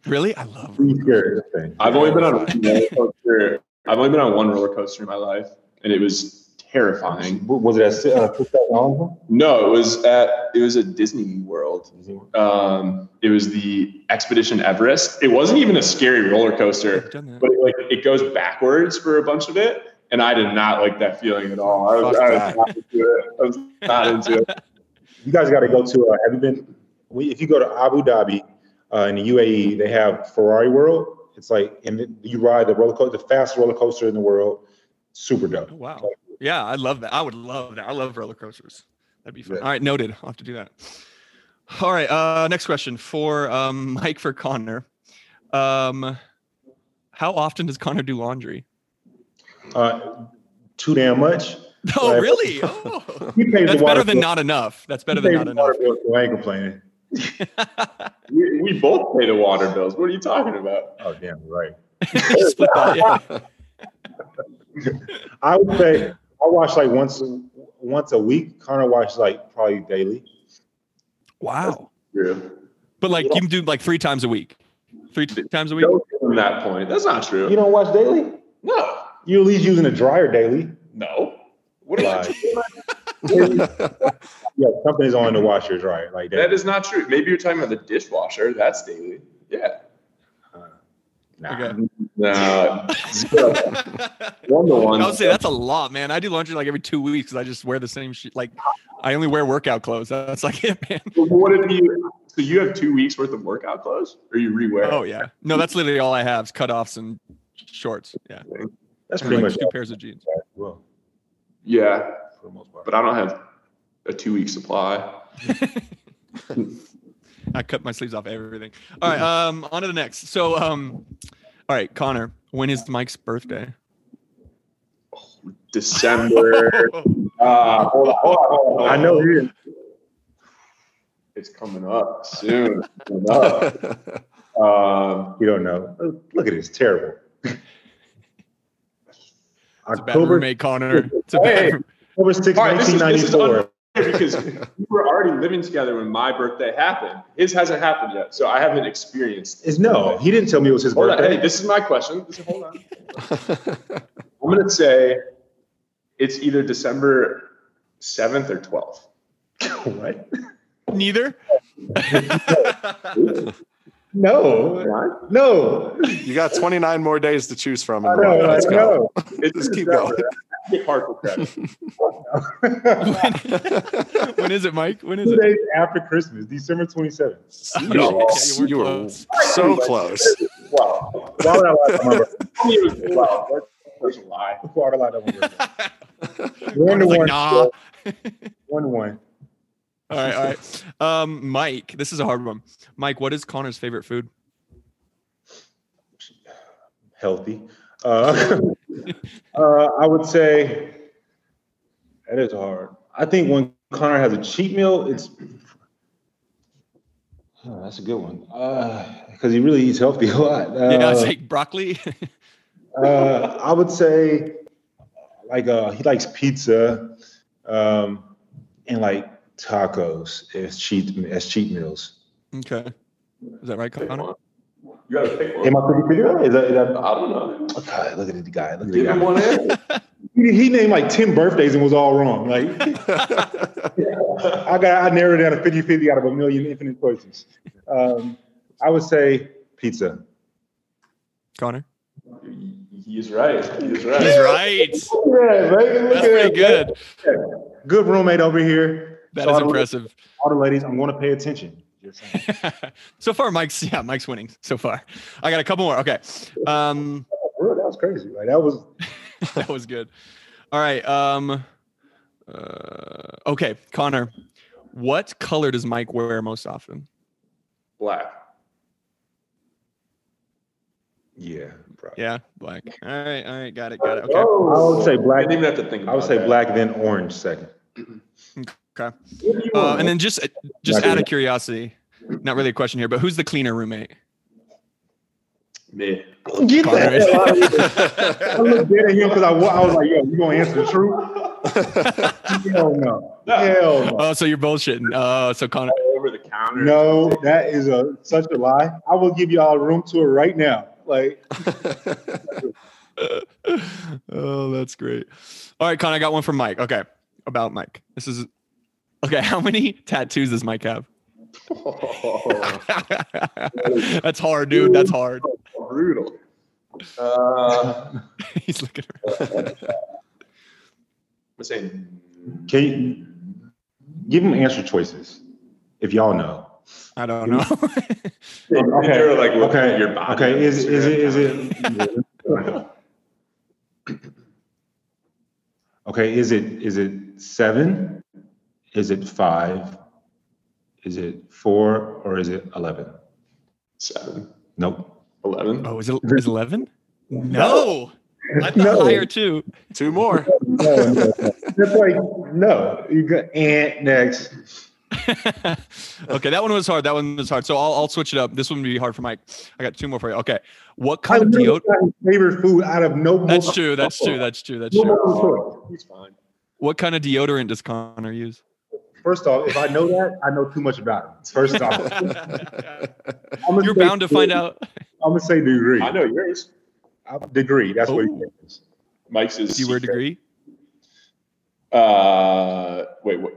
Really? I love be scared. of this thing. I've only been on one roller coaster. I've only been on one roller coaster in my life, and it was terrifying. Was it at uh, Six Flags Arlington? No, it was at it was at Disney World. Um, it was the Expedition Everest. It wasn't even a scary roller coaster, I've done that. but it, like it goes backwards for a bunch of it, and I did not like that feeling at all. I was, I was not into it. I was not into it. [laughs] You guys got to go to. Uh, have you been? We, if you go to Abu Dhabi uh, in the UAE, they have Ferrari World. It's like, and it- you ride the roller coaster, the fastest roller coaster in the world. Super dope. Oh, wow. Yeah, I love that. I would love that. I love roller coasters. That'd be fun. Yeah. All right, noted. I'll have to do that. All right. Uh, next question for um, Mike for Connor. Um, how often does Connor do laundry? Uh, too damn much. [laughs] Oh, Right. really? Oh. [laughs] He pays That's the better than bill. not enough. That's better He than pays not the water enough. bill, so I ain't complaining. We, we both pay the water bills. What are you talking about? Oh damn, right. That. [laughs] I would say I watch like once. a- once a week. Connor washes like probably daily. Wow. Yeah. But like you can do like three times a week. Three times a week. Don't give that point. That's not true. You don't watch daily? no. You're at least using a dryer daily. No. What am I Like, [laughs] yeah, companies only to wash your dryer like that. That is not true. Maybe you're talking about the dishwasher. That's daily. Yeah. Nah. Okay. No. [laughs] one to one. I would say that's a lot, man. I do laundry like every two weeks because I just wear the same shit. Like I only wear workout clothes. [laughs] That's like it, man. What if you? So you have two weeks worth of workout clothes, or you rewear? Oh yeah. No, that's literally all I have is cutoffs and shorts. Yeah. That's pretty like much two pairs of jeans. well Yeah, for the most part. but I don't have a two week supply. [laughs] [laughs] I cut my sleeves off everything. All right, um, on to the next. So um all right, Connor, when is Mike's birthday? December. [laughs] uh, hold on, hold on, hold on. I know he it's coming up soon. Coming up. Um, You don't know. Look at this, terrible. It's a bad October, roommate, Connor. It's a bad Hey. room- October 6, All right, this is- this is because we were already living together when my birthday happened. His hasn't happened yet, so I haven't experienced. Is no, he didn't tell me it was his Hold on, birthday. hey, this is my question. Is, hold on. [laughs] I'm gonna say it's either December seventh or twelfth. [laughs] what? Neither. [laughs] No, no. you got 29 more days to choose from. I in the know, Let's go. know. It's Just keep December. going. Get partial credit. [laughs] when is it, Mike? When is Two it? days after Christmas, December 27th. You, Yeah, you you were were so close. Wow. Why would I lie about my birthday? wow. That's, that's a lie. Why would I lie about my birthday? One to one. nah. One to one. All right, all right. Um, Mike, this is a hard one. Mike, what is Connor's favorite food? Healthy. Uh, [laughs] uh, I would say that is hard. I think when Connor has a cheat meal, it's oh, that's a good one because he really eats healthy [laughs] a lot. Uh, yeah, it's like broccoli. [laughs] uh, I would say like uh, he likes pizza um, and like tacos as cheat as cheat meals. okay. Is that right, Connor? You gotta pick one. Am I pretty figure? Is that, is that I don't know. Okay, look at the guy. Look at the Give him guy. one answer. [laughs] He, he named like 10 birthdays and was all wrong. Like [laughs] I got I narrowed down to 50-50 out of a million infinite choices. Um, I would say pizza. Connor? He's right. He's right. He's right. Yeah, right. Look That's at pretty that. good. Good roommate over here. That So is impressive. All the ladies, I'm going to pay attention. [laughs] So far, Mike's yeah, Mike's winning so far. I got a couple more. Okay. Um, Bro, that was crazy. Like that was [laughs] that was good. All right. Um, uh, okay, Connor, what color does Mike wear most often? Black. yeah. Bro. Yeah, black. All right, all right, got it, got it. Okay, I would say black. I black. didn't even have to think. I would say that. black, then orange second. [clears throat] okay. Uh, and then just just out of curiosity, not really a question here, but who's the cleaner roommate? Me. Get Connor the hell out of here. [laughs] I looked dead at him because I, I was like, yo, you gonna answer the truth? [laughs] Hell no. Hell no. Oh, so you're bullshitting. Oh, so Connor. Over the counter. No, that is a such a lie. I will give y'all a room tour right now. Like, [laughs] oh, that's great. All right, Connor, I got one from Mike. Okay, about Mike. This is okay. How many tattoos does Mike have? [laughs] that's hard, dude. That's hard. brutal. Uh, [laughs] He's looking. Around. I'm saying can you give them answer choices if y'all know? I don't know. [laughs] Okay. You're like Okay. your body Okay. on Is is it is it? Okay. Is it is it seven? Is it five? Is it four or is it eleven? seven, Nope. eleven? oh, is it is eleven? No, I thought No. higher too. Two more. No, no, no. That's like no. You got and next. [laughs] okay, that one was hard. That one was hard. So I'll I'll switch it up. This one would be hard for Mike. I got two more for you. Okay, what I kind of deodorant? favorite food out of no. That's true. That's true. That's true. That's No true. multiple choice. He's fine. What kind of deodorant does Connor use? First off, if I know that, I know too much about him. First off, [laughs] I'm You're bound to find out. I'm gonna say degree. I know yours. Uh, Degree. That's what Oh. it is. Mike's is. Do you wear a secret. degree? Uh, wait, what?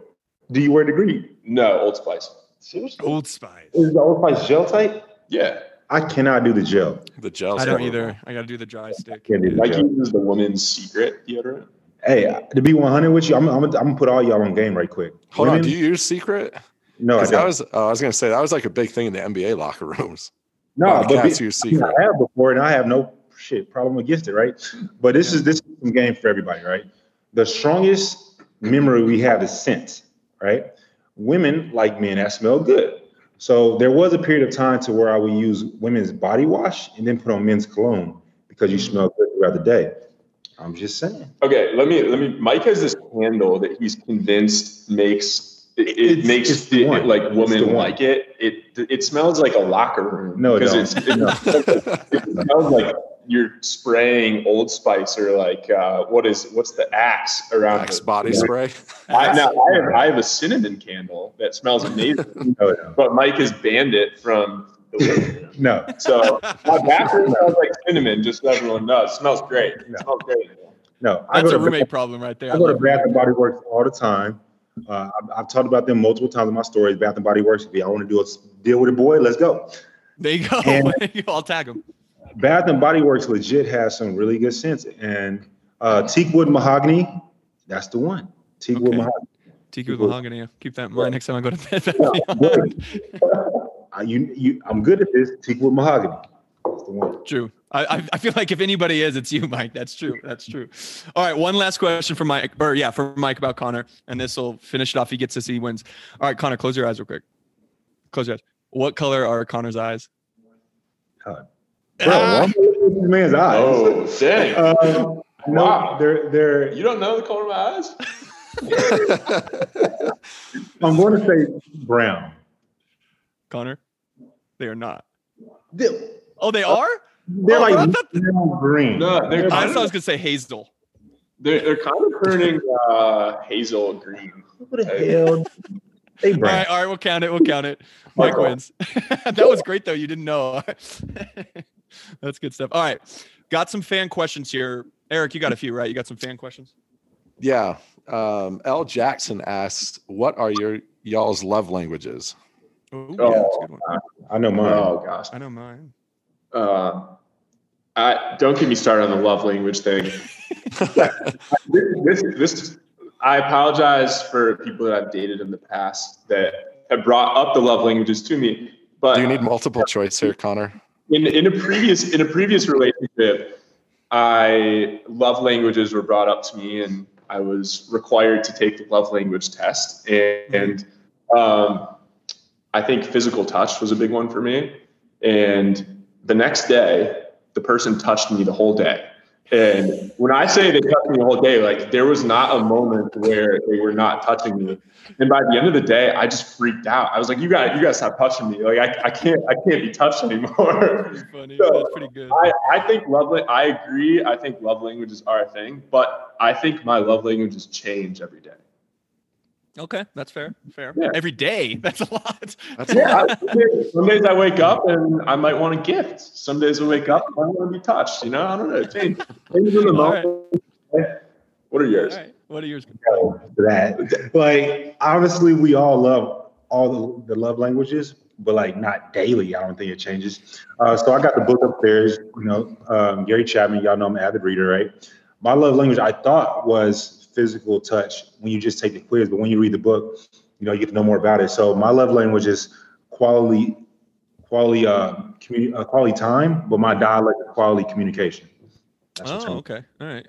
Do you wear degree? No, Old Spice. Seriously? Old Spice. Is the Old Spice gel type? Yeah, I cannot do the gel. The gel. I don't either. I got to do the dry stick. Can't do the Mike gel. uses the woman's secret deodorant. Hey, to be 100 with you, I'm, I'm, I'm gonna put all y'all on game right quick. Hold on. Do you use secret? No, I that was. Oh, I was gonna say that was like a big thing in the NBA locker rooms. no, but be- use I mean, secret. I have before, and I have no shit problem against it, right? But this is this is some game for everybody, right? The strongest memory we have is scent, right? Women like men that smell good. So there was a period of time to where I would use women's body wash and then put on men's cologne because you smell good throughout the day. I'm just saying. Okay, let me let me. Mike has this candle that he's convinced makes it, it makes it's the it, one. like It's women the like it. It it smells like a locker room. No, it because don't. it's it, it smells like you're spraying Old Spice or like uh, what is what's the Axe around Axe the- body spray. I, now [laughs] I have, I have a cinnamon candle that smells amazing, [laughs] No, no, but Mike has banned it from. The [laughs] no. So my bathroom smells like cinnamon, just so everyone knows. It smells great. It No. smells great. no. I That's go a to roommate problem right there. I go to Bath and Body Works all the time. Uh, I've, I've talked about them multiple times in my stories. Bath and Body Works. If y'all want to do a s- deal with a boy, let's go. There you go. And- [laughs] I'll tag them. Bath and Body Works legit has some really good scents, and uh, teak wood mahogany. That's the one. Teak wood Okay. mahogany. Tiki with mahogany. yeah. Keep that in mind next time I go to bed. [laughs] Uh, you, you, I'm good at this. Teak wood mahogany. That's the one. True. I, I- I feel like if anybody is, it's you, Mike. That's true. That's true. All right. One last question for Mike, or yeah, for Mike about Connor, and this will finish it off. He gets this. He wins. All right, Connor, close your eyes real quick. Close your eyes. What color are Connor's eyes? Bro, Ah! why I looking this man's eyes. Oh, dang. Uh, no, Wow. they're they're. You don't know the color of my eyes? [laughs] I'm going to say brown. Connor, they are not. They're, Oh, they are. they're Oh, like I thought- brown green. No, they're I kind thought I was gonna say hazel. they're, they're kind of turning uh, hazel green. What the hell? They All brown. right, all right, we'll count it. We'll count it. Mike Michael. wins. [laughs] that was great though. You didn't know. [laughs] That's good stuff. All right, got some fan questions here. Eric, you got a few, right? You got some fan questions. yeah. Um, L. Jackson asks, "What are your y'all's love languages?" Ooh, yeah, that's a good one. I know mine. Oh, gosh. I know mine. Uh, I, don't get me started on the love language thing. [laughs] this, this, this, I apologize for people that I've dated in the past that have brought up the love languages to me. But Do you need multiple choice here, Connor? in in a previous in a previous relationship, I love languages were brought up to me, and I was required to take the love language test. And, and um, I think physical touch was a big one for me. And the next day, the person touched me the whole day. And when I say they touched me the whole day, like there was not a moment where they were not touching me. And by the end of the day, I just freaked out. I was like, "You got, you got to stop touching me! Like I, I can't, I can't be touched anymore." That's funny. So, That's pretty good. I, I think love. I agree. I think love languages are a thing, but I think my love languages change every day. Okay, that's fair. Fair. Yeah. Every day. [laughs] That's a lot. That's a lot. Yeah, some days- some days I wake up and I might want a gift. Some days I wake up and I want to be touched. You know, I don't know. It changes. Changes in the All right. moment. What are yours? All right. What are yours? to that. Like obviously we all love all the, the love languages, but like not daily. I don't think it changes. Uh, so I got the book upstairs. You know, um, Gary Chapman. Y'all know I'm an avid reader, right? My love language I thought was physical touch when you just take the quiz, but when you read the book, you know you get to know more about it. So my love language is quality, quality, uh, commu- uh quality time, but my dialect is quality communication. That's Oh, okay. All right.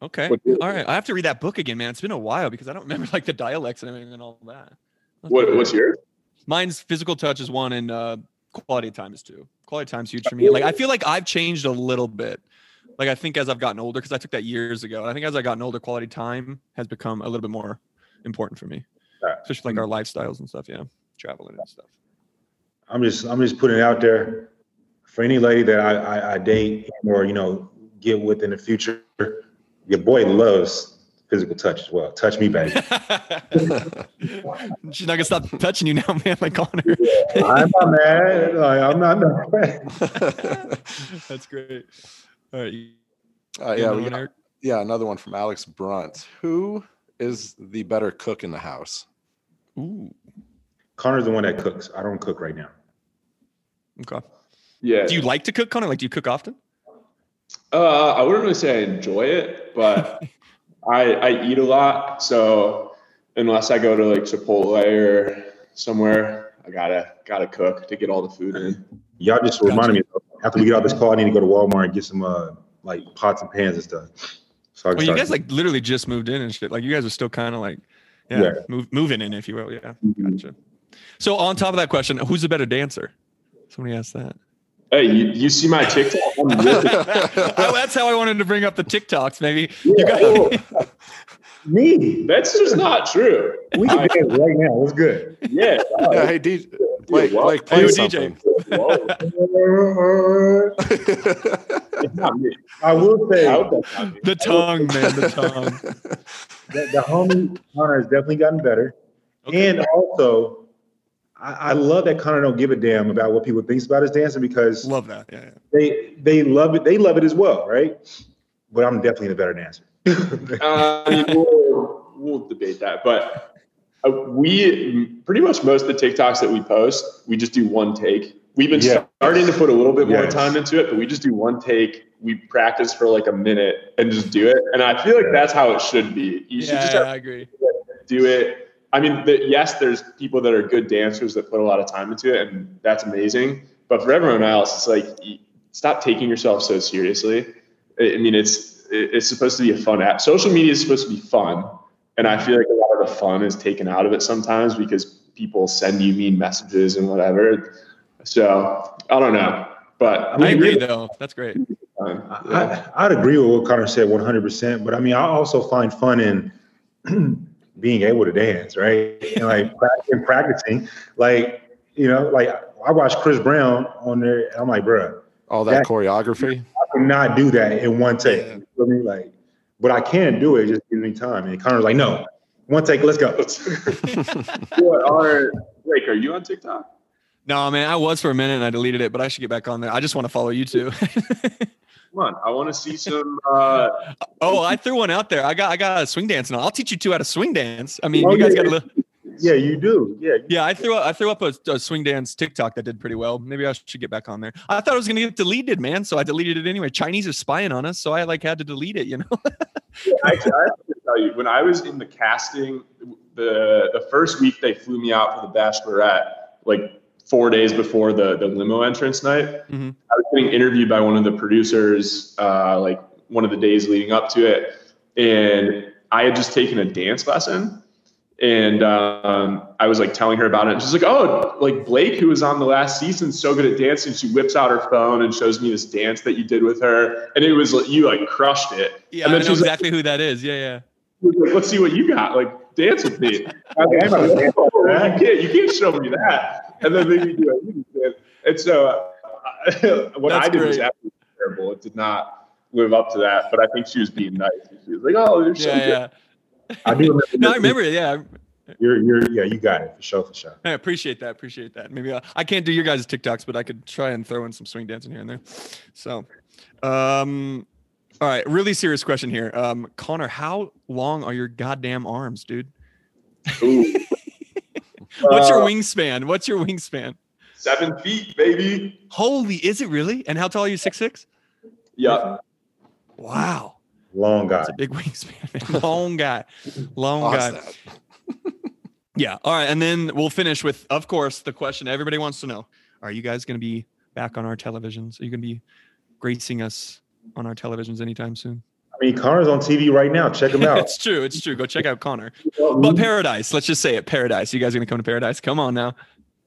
Okay. All right. I have to read that book again, man. It's been a while because I don't [laughs] remember like the dialects and everything and all that. That's What, what's yours? Mine's physical touch is one and uh, quality time is two. Quality time's huge for me. Like I feel like I've changed a little bit. Like I think as I've gotten older, because I took that years ago. And I think as I've gotten older, quality time has become a little bit more important for me. Right. Especially like our lifestyles and stuff, yeah. Traveling and stuff. I'm just I'm just putting it out there for any lady that I, I, I date or you know get with in the future. Your boy loves physical touch as well. Touch me, baby. [laughs] She's not gonna stop touching you now, man. Like Connor. I'm not mad. Like, I'm not mad. [laughs] That's great. All right. Uh, yeah, got we got- yeah, another one from Alex Brunt. Who is the better cook in the house? Ooh. Connor's the one that cooks. I don't cook right now. Okay. Yeah. Do you like to cook, Connor? Like, do you cook often? Uh, I wouldn't really say I enjoy it, but [laughs] I I eat a lot. So unless I go to like Chipotle or somewhere, I gotta gotta cook to get all the food in. [laughs] Y'all just reminded me. After we get off this call, I need to go to Walmart and get some uh like pots and pans and stuff. So I Well, you start- guys like literally just moved in and shit. Like, you guys are still kind of like, yeah, Yeah. Move, moving in, if you will. Yeah. Mhm. Gotcha. So, on top of that question, who's a better dancer? Somebody asked that. Hey, you, you see my TikTok? I'm [laughs] [laughs] Oh, that's how I wanted to bring up the TikToks. Maybe you Yeah, got. oh, [laughs] me. That's just not true. We can dance right now. What's good? Yeah. [laughs] yeah, hey, DJ, Blake, well, Blake, hey, play yo, something. It's not me. I will say I hope that's not me. The tongue, man, the tongue. [laughs] that the homie Connor has definitely gotten better. Okay. And also, I, I love that Connor don't give a damn about what people thinks about his dancing because Love that. Yeah, yeah. they they love it. They love it as well, right? But I'm definitely the better dancer. Uh, I mean, we'll, we'll debate that, but uh, we pretty much most of the TikToks that we post, we just do one take. We've been Yeah. starting to put a little bit more Yes. time into it, but we just do one take. We practice for like a minute and just do it. And I feel like that's how it should be. You should Yeah, just yeah, I agree. do it. I mean, the, yes, there's people that are good dancers that put a lot of time into it, and that's amazing. But for everyone else, it's like stop taking yourself so seriously. I I mean, it's it- it's supposed to be a fun app. Social media is supposed to be fun, and I feel like a lot of the fun is taken out of it sometimes because people send you mean messages and whatever. So I don't know, but I agree, though. That's great. Um, yeah. I, I'd agree with what Connor said 100%. But I mean, I also find fun in [clears throat] being able to dance, right? And like [laughs] practicing, practicing. Like, you know, like I watched Chris Brown on there. And I'm like, bruh, All that That- choreography. I cannot do that in one take. Yeah. You feel me? Like, but I can do it. It Just give me time. And Connor's like, no, one take, let's go. [laughs] what are Blake? Are you on TikTok? No, man, I was for a minute and I deleted it, but I should get back on there. I just want to follow you too. [laughs] Come on, I want to see some. Uh, oh, I threw one out there. I got I got a swing dance now. I'll teach you two how to swing dance. I mean, Oh, you guys yeah, got to. Yeah, you do. Yeah. Yeah, I threw up, I threw up a, a swing dance TikTok that did pretty well. Maybe I should get back on there. I thought it was gonna get deleted, man. So I deleted it anyway. Chinese are spying on us, so I like had to delete it. You know. [laughs] Actually, I have to tell you, when I was in the casting, the the first week they flew me out for the Bachelorette, like four days before the the limo entrance night. Mhm. I was getting interviewed by one of the producers, uh, like one of the days leading up to it, and I had just taken a dance lesson. And um, I was like telling her about it. And she's like, "Oh, like Blake, who was on the last season, so good at dancing." She whips out her phone and shows me this dance that you did with her, and it was like you like crushed it. Yeah, and I know she's like, exactly who that is. Yeah, yeah. like, let's see what you got. Like, dance with me. Okay, I'm like, "Oh, with you can't, you can't show me that. And then they do dance. And so, uh, [laughs] what That's I did was absolutely terrible. It did not live up to that. But I think she was being nice. She was like, "Oh, you're so Yeah, good." yeah. I do remember. [laughs] No, I remember it. Yeah, You're, you're, yeah, you got it for sure, for sure. I appreciate that. Appreciate that. Maybe I, I can't do your guys' TikToks, but I could try and throw in some swing dancing here and there. So, um, all right, really serious question here. Um, Connor, how long are your goddamn arms, dude? [laughs] What's your Uh, wingspan? What's your wingspan? Seven feet, baby. Holy, is it really? And how tall are you? Six six? Yeah. Wow, Long guy. that's a big [laughs] wingspan. man. Long guy, long Lost guy. [laughs] Yeah. All right. And then we'll finish with, of course, the question everybody wants to know Are you guys going to be back on our televisions? Are you going to be gracing us on our televisions anytime soon? I mean, Connor's on TV right now. Check him [laughs] out. it's true. It's true. Go check out Connor. But Paradise, let's just say it Paradise. You guys are going to come to Paradise? Come on now.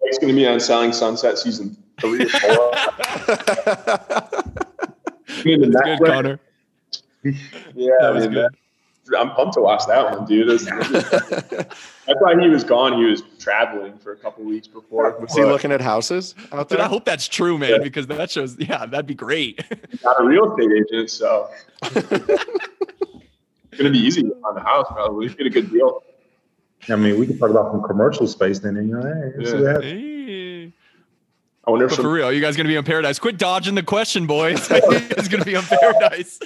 It's going to be on Selling Sunset season three or four. That's good, Connor. Yeah, That I was mean, good. that- I'm pumped to watch that one, dude. It's- That's [laughs] why he was gone. He was traveling for a couple weeks before. Was he looking at houses out Dude. I hope that's true, man, because that shows, yeah, that'd be great. Not a real estate agent, so It's [laughs] gonna be easy on the house, probably. Get a good deal. I mean, we can talk about some commercial space then, you know, hey, let's see Yeah. Hey. I wonder if But for some, real, are you guys gonna be in Paradise? Quit dodging the question, boys. [laughs] It's gonna be in Paradise.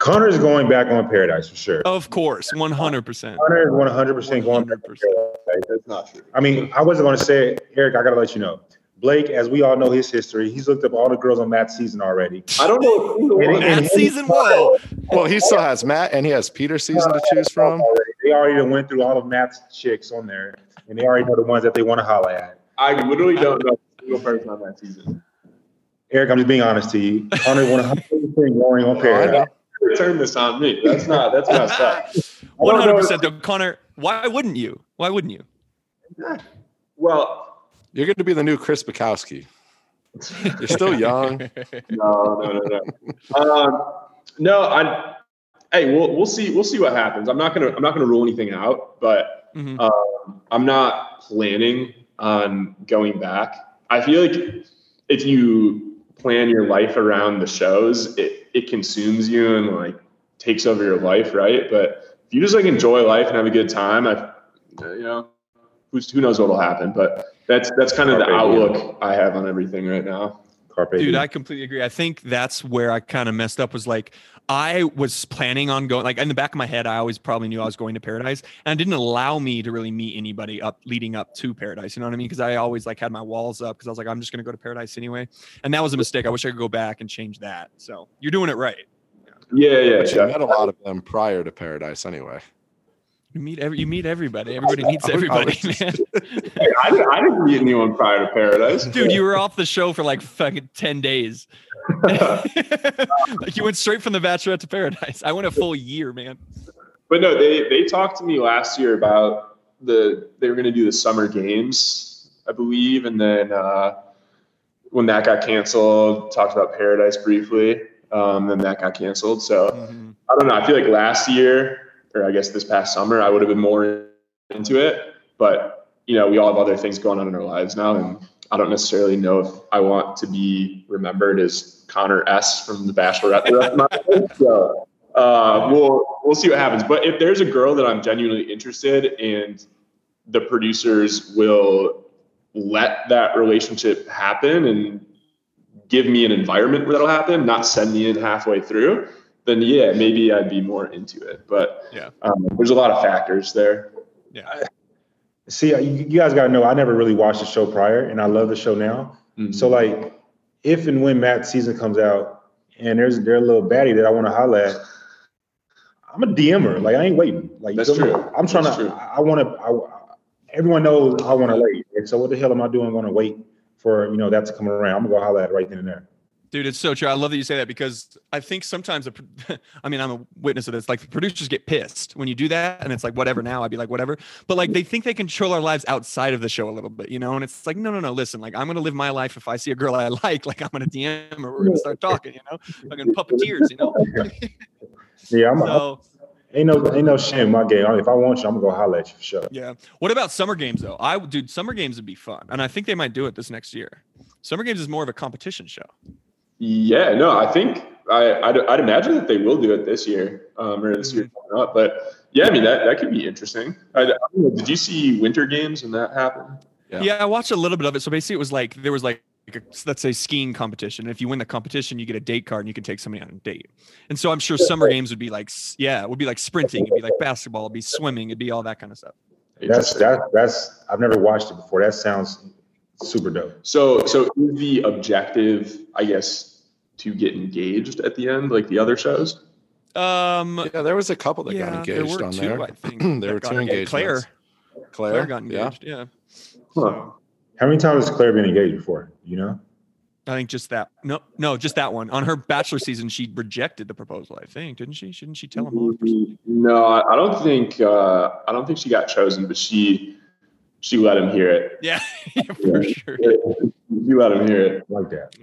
Connor's going back on Paradise for sure. Of course, one hundred percent. Connor is one hundred percent going back on 100%. Paradise. that's not true. I mean, I wasn't going to say it, Eric. I got to let you know. Blake, as we all know his history, he's looked up all the girls on Matt's season already. I don't know. If And- and season, style- whoa. Well, he still has Matt and he has Peter season to choose from. They already went through all of Matt's chicks on there, and they already know the ones that they want to holler at. I literally don't know a single person on that season. Eric, I'm just being honest to you. Connor 100 percent going on Paradise. Know. Turn this on me. That's not. That's messed [laughs] up. One hundred percent though, Connor. Why wouldn't you? Why wouldn't you? Well, You're going to be the new Chris Bukowski. [laughs] You're still young. no, no, no, no. um, no, I. Hey, we'll we'll see. We'll see what happens. I'm not gonna I'm not gonna rule anything out, but Mhm. um, I'm not planning on going back. I feel like if you plan your life around the shows, it it consumes you and like takes over your life, right? But if you just like enjoy life and have a good time, I, you know, who's who knows what'll happen. But that's that's kind of the outlook I have on everything right now. Carpe Dude, diem. I completely agree. I think that's where I kind of messed up was like I was planning on going like in the back of my head, I always probably knew I was going to paradise and it didn't allow me to really meet anybody up leading up to paradise. You know what I mean? Because I always like had my walls up because I was like, I'm just gonna go to paradise anyway. And that was a mistake. I wish I could go back and change that. So you're doing it right. Yeah, yeah, But you yeah. met a lot of them prior to Paradise anyway. You meet every you meet everybody. Everybody meets I was- I everybody, man. [laughs] I, didn't, I didn't meet anyone prior to Paradise. Dude, you were off the show for like fucking 10 days. [laughs] like you went straight from the bachelorette to paradise. I went a full year, man. But no, they they talked to me last year about the they were going to do the summer games, I believe, and then uh, when that got canceled, talked about Paradise briefly. Um, then that got canceled. So I don't know. I feel like last year, or I guess this past summer, I would have been more into it. But you know, we all have other things going on in our lives now, and I don't necessarily know if I want to be remembered as Connor S from The Bachelorette the rest of my life. So uh, we'll we'll see what happens. But if there's a girl that I'm genuinely interested and the producers will let that relationship happen and give me an environment where that'll happen, not send me in halfway through, then yeah, maybe I'd be more into it. But Yeah. um, there's a lot of factors there. Yeah. See, you, you guys got to know, I never really watched the show prior, and I love the show now. Mm-hmm. So, like, if and when Matt's season comes out, and there's there's a little baddie that I want to holler at, I'm a DMer. Like, I ain't waiting. Like, That's true. I'm trying That's to. true. I, I want to. I, everyone knows I want to wait. And so, what the hell am I doing? Going to wait for you know that to come around? I'm gonna go holler at right then and there. Dude, it's so true. I love that you say that because I think sometimes, the, [laughs] I mean, I'm a witness of this. Like, the producers get pissed when you do that, and it's like, whatever. Now I'd be like, whatever. But like, they think they control our lives outside of the show a little bit, you know. And it's like, no, no, no. Listen, like, I'm gonna live my life. If I see a girl I [laughs] like, like, I'm gonna DM or we're gonna start talking, you know, fucking puppeteers, you know. [laughs] Yeah, I'm. So ain't no ain't no shame in my game. If I want you, I'm gonna go holler at you for sure. yeah. What about summer games though? I dude, summer games would be fun, and I think they might do it this next year. Summer games is more of a competition show. Yeah, no, I think I, I'd, I'd imagine that they will do it this year um, or this year Mm-hmm. coming up. But yeah, I mean that that could be interesting. I, I don't know, did you see Winter Games when that happened? Yeah. Yeah. I watched a little bit of it. So basically, it was like there was like, a, let's say skiing competition. If you win the competition, you get a date card and you can take somebody on a date. And so I'm sure summer games would be like, yeah, it would be like sprinting, it'd be like basketball, it'd be swimming, it'd be all that kind of stuff. That's that's that's. I've never watched it before. That sounds super dope. So so is the objective, I guess, to get engaged at the end, like the other shows? Um, Yeah, there was a couple that yeah, got there engaged were on two, there. I [clears throat] think. there were two engaged. Clare, Clare, Clare got engaged. Yeah. Huh. How many times has Clare been engaged before? You know? I think just that. No, no, just that one. On her bachelor season, she rejected the proposal. I think, didn't she? Shouldn't she tell him off? No, I I don't think uh, I don't think she got chosen, but she she let him hear it. Yeah, [laughs] for sure. You let him hear it. Like that.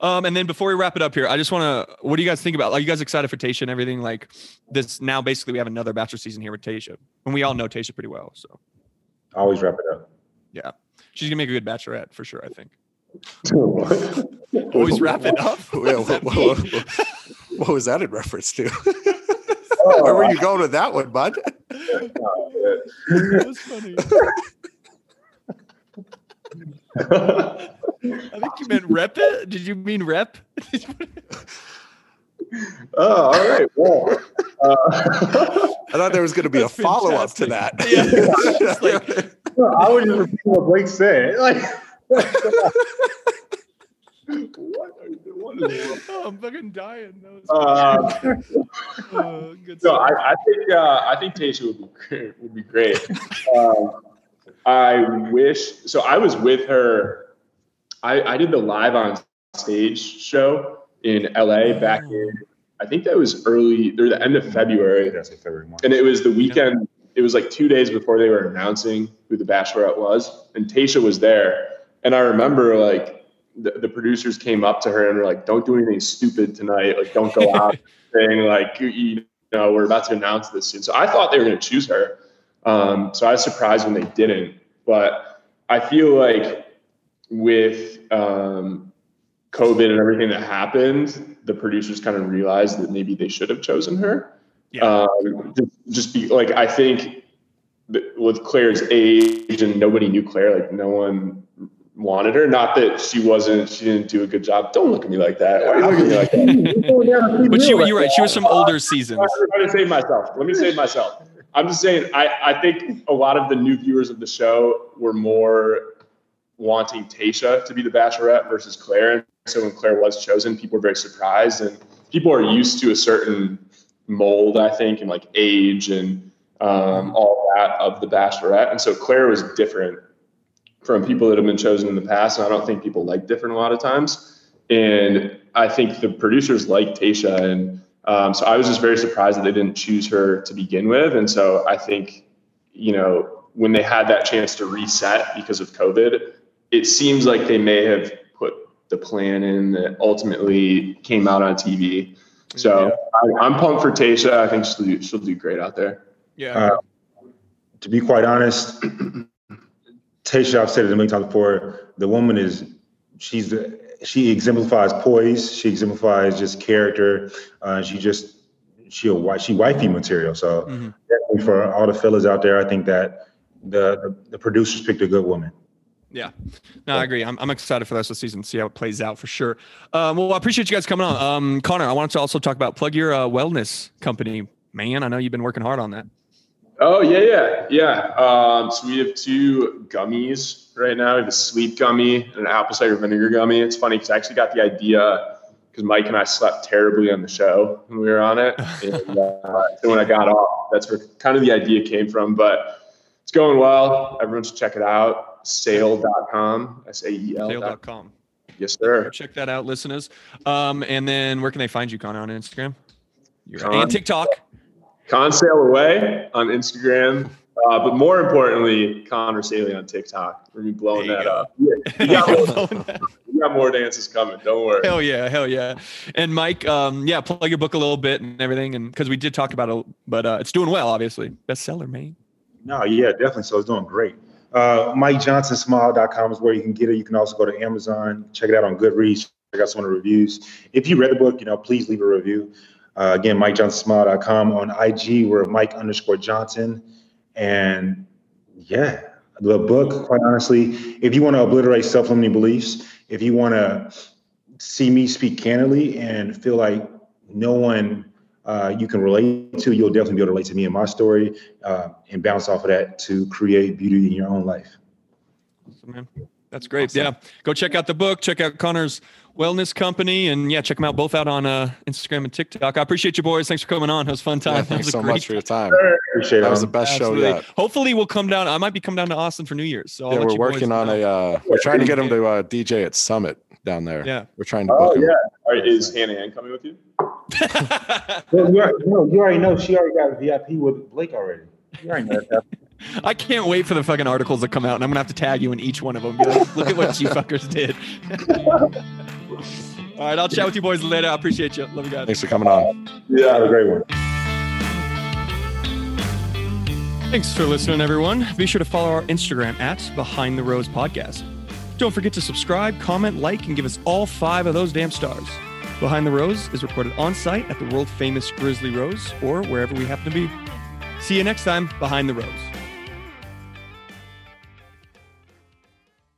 Um, and then before we wrap it up here, I just want to. What do you guys think about? Like, you guys excited for Tayshia and everything? Like, this now basically we have another bachelor season here with Tayshia, and we all know Tayshia pretty well. So Always wrap it up. yeah, she's gonna make a good bachelorette for sure. I think. [laughs] Always wrap it up. Yeah, what, what- what- what was that in reference to? [laughs] Where were you going with that one, bud? [laughs] That was funny. I think you meant rep it. Did you mean rep? [laughs] Oh, all right. Well, uh, [laughs] I thought there was going to be a follow up to that. Yeah. It's [laughs] like- I was just repeating what Blake said. Like, what are you doing? oh, I'm fucking dying. That was Uh, uh, good So. I, I think uh, I think Tayshia would be great, would be great. um, I wish so. I was with her. I, I did the live on stage show in LA back in I think that was early or the end of February, that's a February month. and it was the weekend. It was like two days before they were announcing who the Bachelorette was, and Tayshia was there. And I remember like the, the producers came up to her and were like, "Don't do anything stupid tonight. Like, don't go [laughs] out saying like you- you know we're about to announce this soon." So I thought they were going to choose her. Um, so I was surprised when they didn't. But I feel like with um, COVID and everything that happened, the producers kind of realized that maybe they should have chosen her. Yeah. Um, just, just be like, I think that with Clare's age and nobody knew Clare, like no one wanted her. Not that she wasn't, she didn't do a good job. Don't look at me like that. Why are you looking at me like that? [laughs] but she, you're right. She was from older seasons. Let me save myself. Let me save myself. I'm just saying, I, I think a lot of the new viewers of the show were more wanting Tayshia to be the Bachelorette versus Clare. And so when Clare was chosen, people were very surprised, and people are used to a certain mold, I think, and like age and um, all that of the Bachelorette. And so Clare was different from people that have been chosen in the past. And I don't think people like different a lot of times. And I think the producers liked Tayshia. And um, so I was just very surprised that they didn't choose her to begin with. And so I think, you know, when they had that chance to reset because of COVID, it seems like they may have put the plan in that ultimately came out on TV. So I, I'm pumped for Tayshia. I think she'll do, she'll do great out there. Yeah. Uh, to be quite honest, [clears throat] Tayshia, I've said it a million times before. The woman is, she's she exemplifies poise. She exemplifies just character. Uh, she just, she a wi- she wifey material. So Mhm. definitely for all the fellas out there, I think that the the, the producers picked a good woman. Yeah, no, I agree. I'm, I'm excited for the rest of the season, see how it plays out for sure. Um, well, I appreciate you guys coming on. Um, Connor, I wanted to also talk about plug your uh, wellness company, man. I know you've been working hard on that. Oh yeah, yeah, yeah. Um, so we have two gummies right now. We have a sleep gummy and an apple cider vinegar gummy. It's funny because I actually got the idea because Mike and I slept terribly on the show when we were on it. [laughs] And uh, so when I got off, that's where kind of the idea came from. But it's going well. Everyone should check it out. Sael.com. S A E L. Sael.com. Yes, sir. check that out, listeners. Um, and then where can they find you, Connor, on Instagram? You're- Con- and TikTok. Con Sale Away on Instagram. Uh, but more importantly, Connor Saeli on TikTok. We're gonna be blowing that go. up. We got, [laughs] more, we got more dances coming. Don't worry. Hell yeah, hell yeah. And Mike, um, yeah, plug your book a little bit and everything, and because we did talk about it, but uh, it's doing well, obviously. Bestseller, man. No, yeah, definitely. So it's doing great. Uh, MikeJohnsonSmile.com is where you can get it. You can also go to Amazon, check it out on Goodreads, check out some of the reviews. If you read the book, you know, please leave a review. Uh, again, MikeJohnsonSmile.com on IG, we're Mike underscore Johnson. And yeah, the book, quite honestly, if you want to obliterate self-limiting beliefs, if you want to see me speak candidly and feel like no one uh, you can relate to, you'll definitely be able to relate to me and my story uh, and bounce off of that to create beauty in your own life. Awesome, man. That's great. Yeah. Go check out the book, check out Connor's wellness company, and yeah, check them out both out on uh, Instagram and TikTok. I appreciate you boys. Thanks for coming on. It was fun time. [laughs] Yeah, thanks so great much for your time. Appreciate it. That it. was the best show yet. Hopefully, we'll come down. I might be coming down to Austin for New Year's. So I'll Yeah, let we're you boys working on know. a. Uh, we're trying to get him to uh, DJ at Summit down there. Yeah. we're trying to Oh book him. yeah. All right, is Hannah Ann coming with you? [laughs] well, you, already, no, you already know she already got VIP with Blake already. You already know that. [laughs] I can't wait for the fucking articles that come out, and I'm gonna have to tag you in each one of them. Be like, [laughs] Look at what you fuckers did. All right, I'll chat with you boys later. I appreciate you. Love you guys. Thanks for coming on. Yeah, have a great one. Thanks for listening, everyone. Be sure to follow our Instagram at Behind the Rose Podcast. Don't forget to subscribe, comment, like, and give us all five of those damn stars. Behind the Rose is recorded on site at the world famous Grizzly Rose or wherever we happen to be. See you next time, Behind the Rose.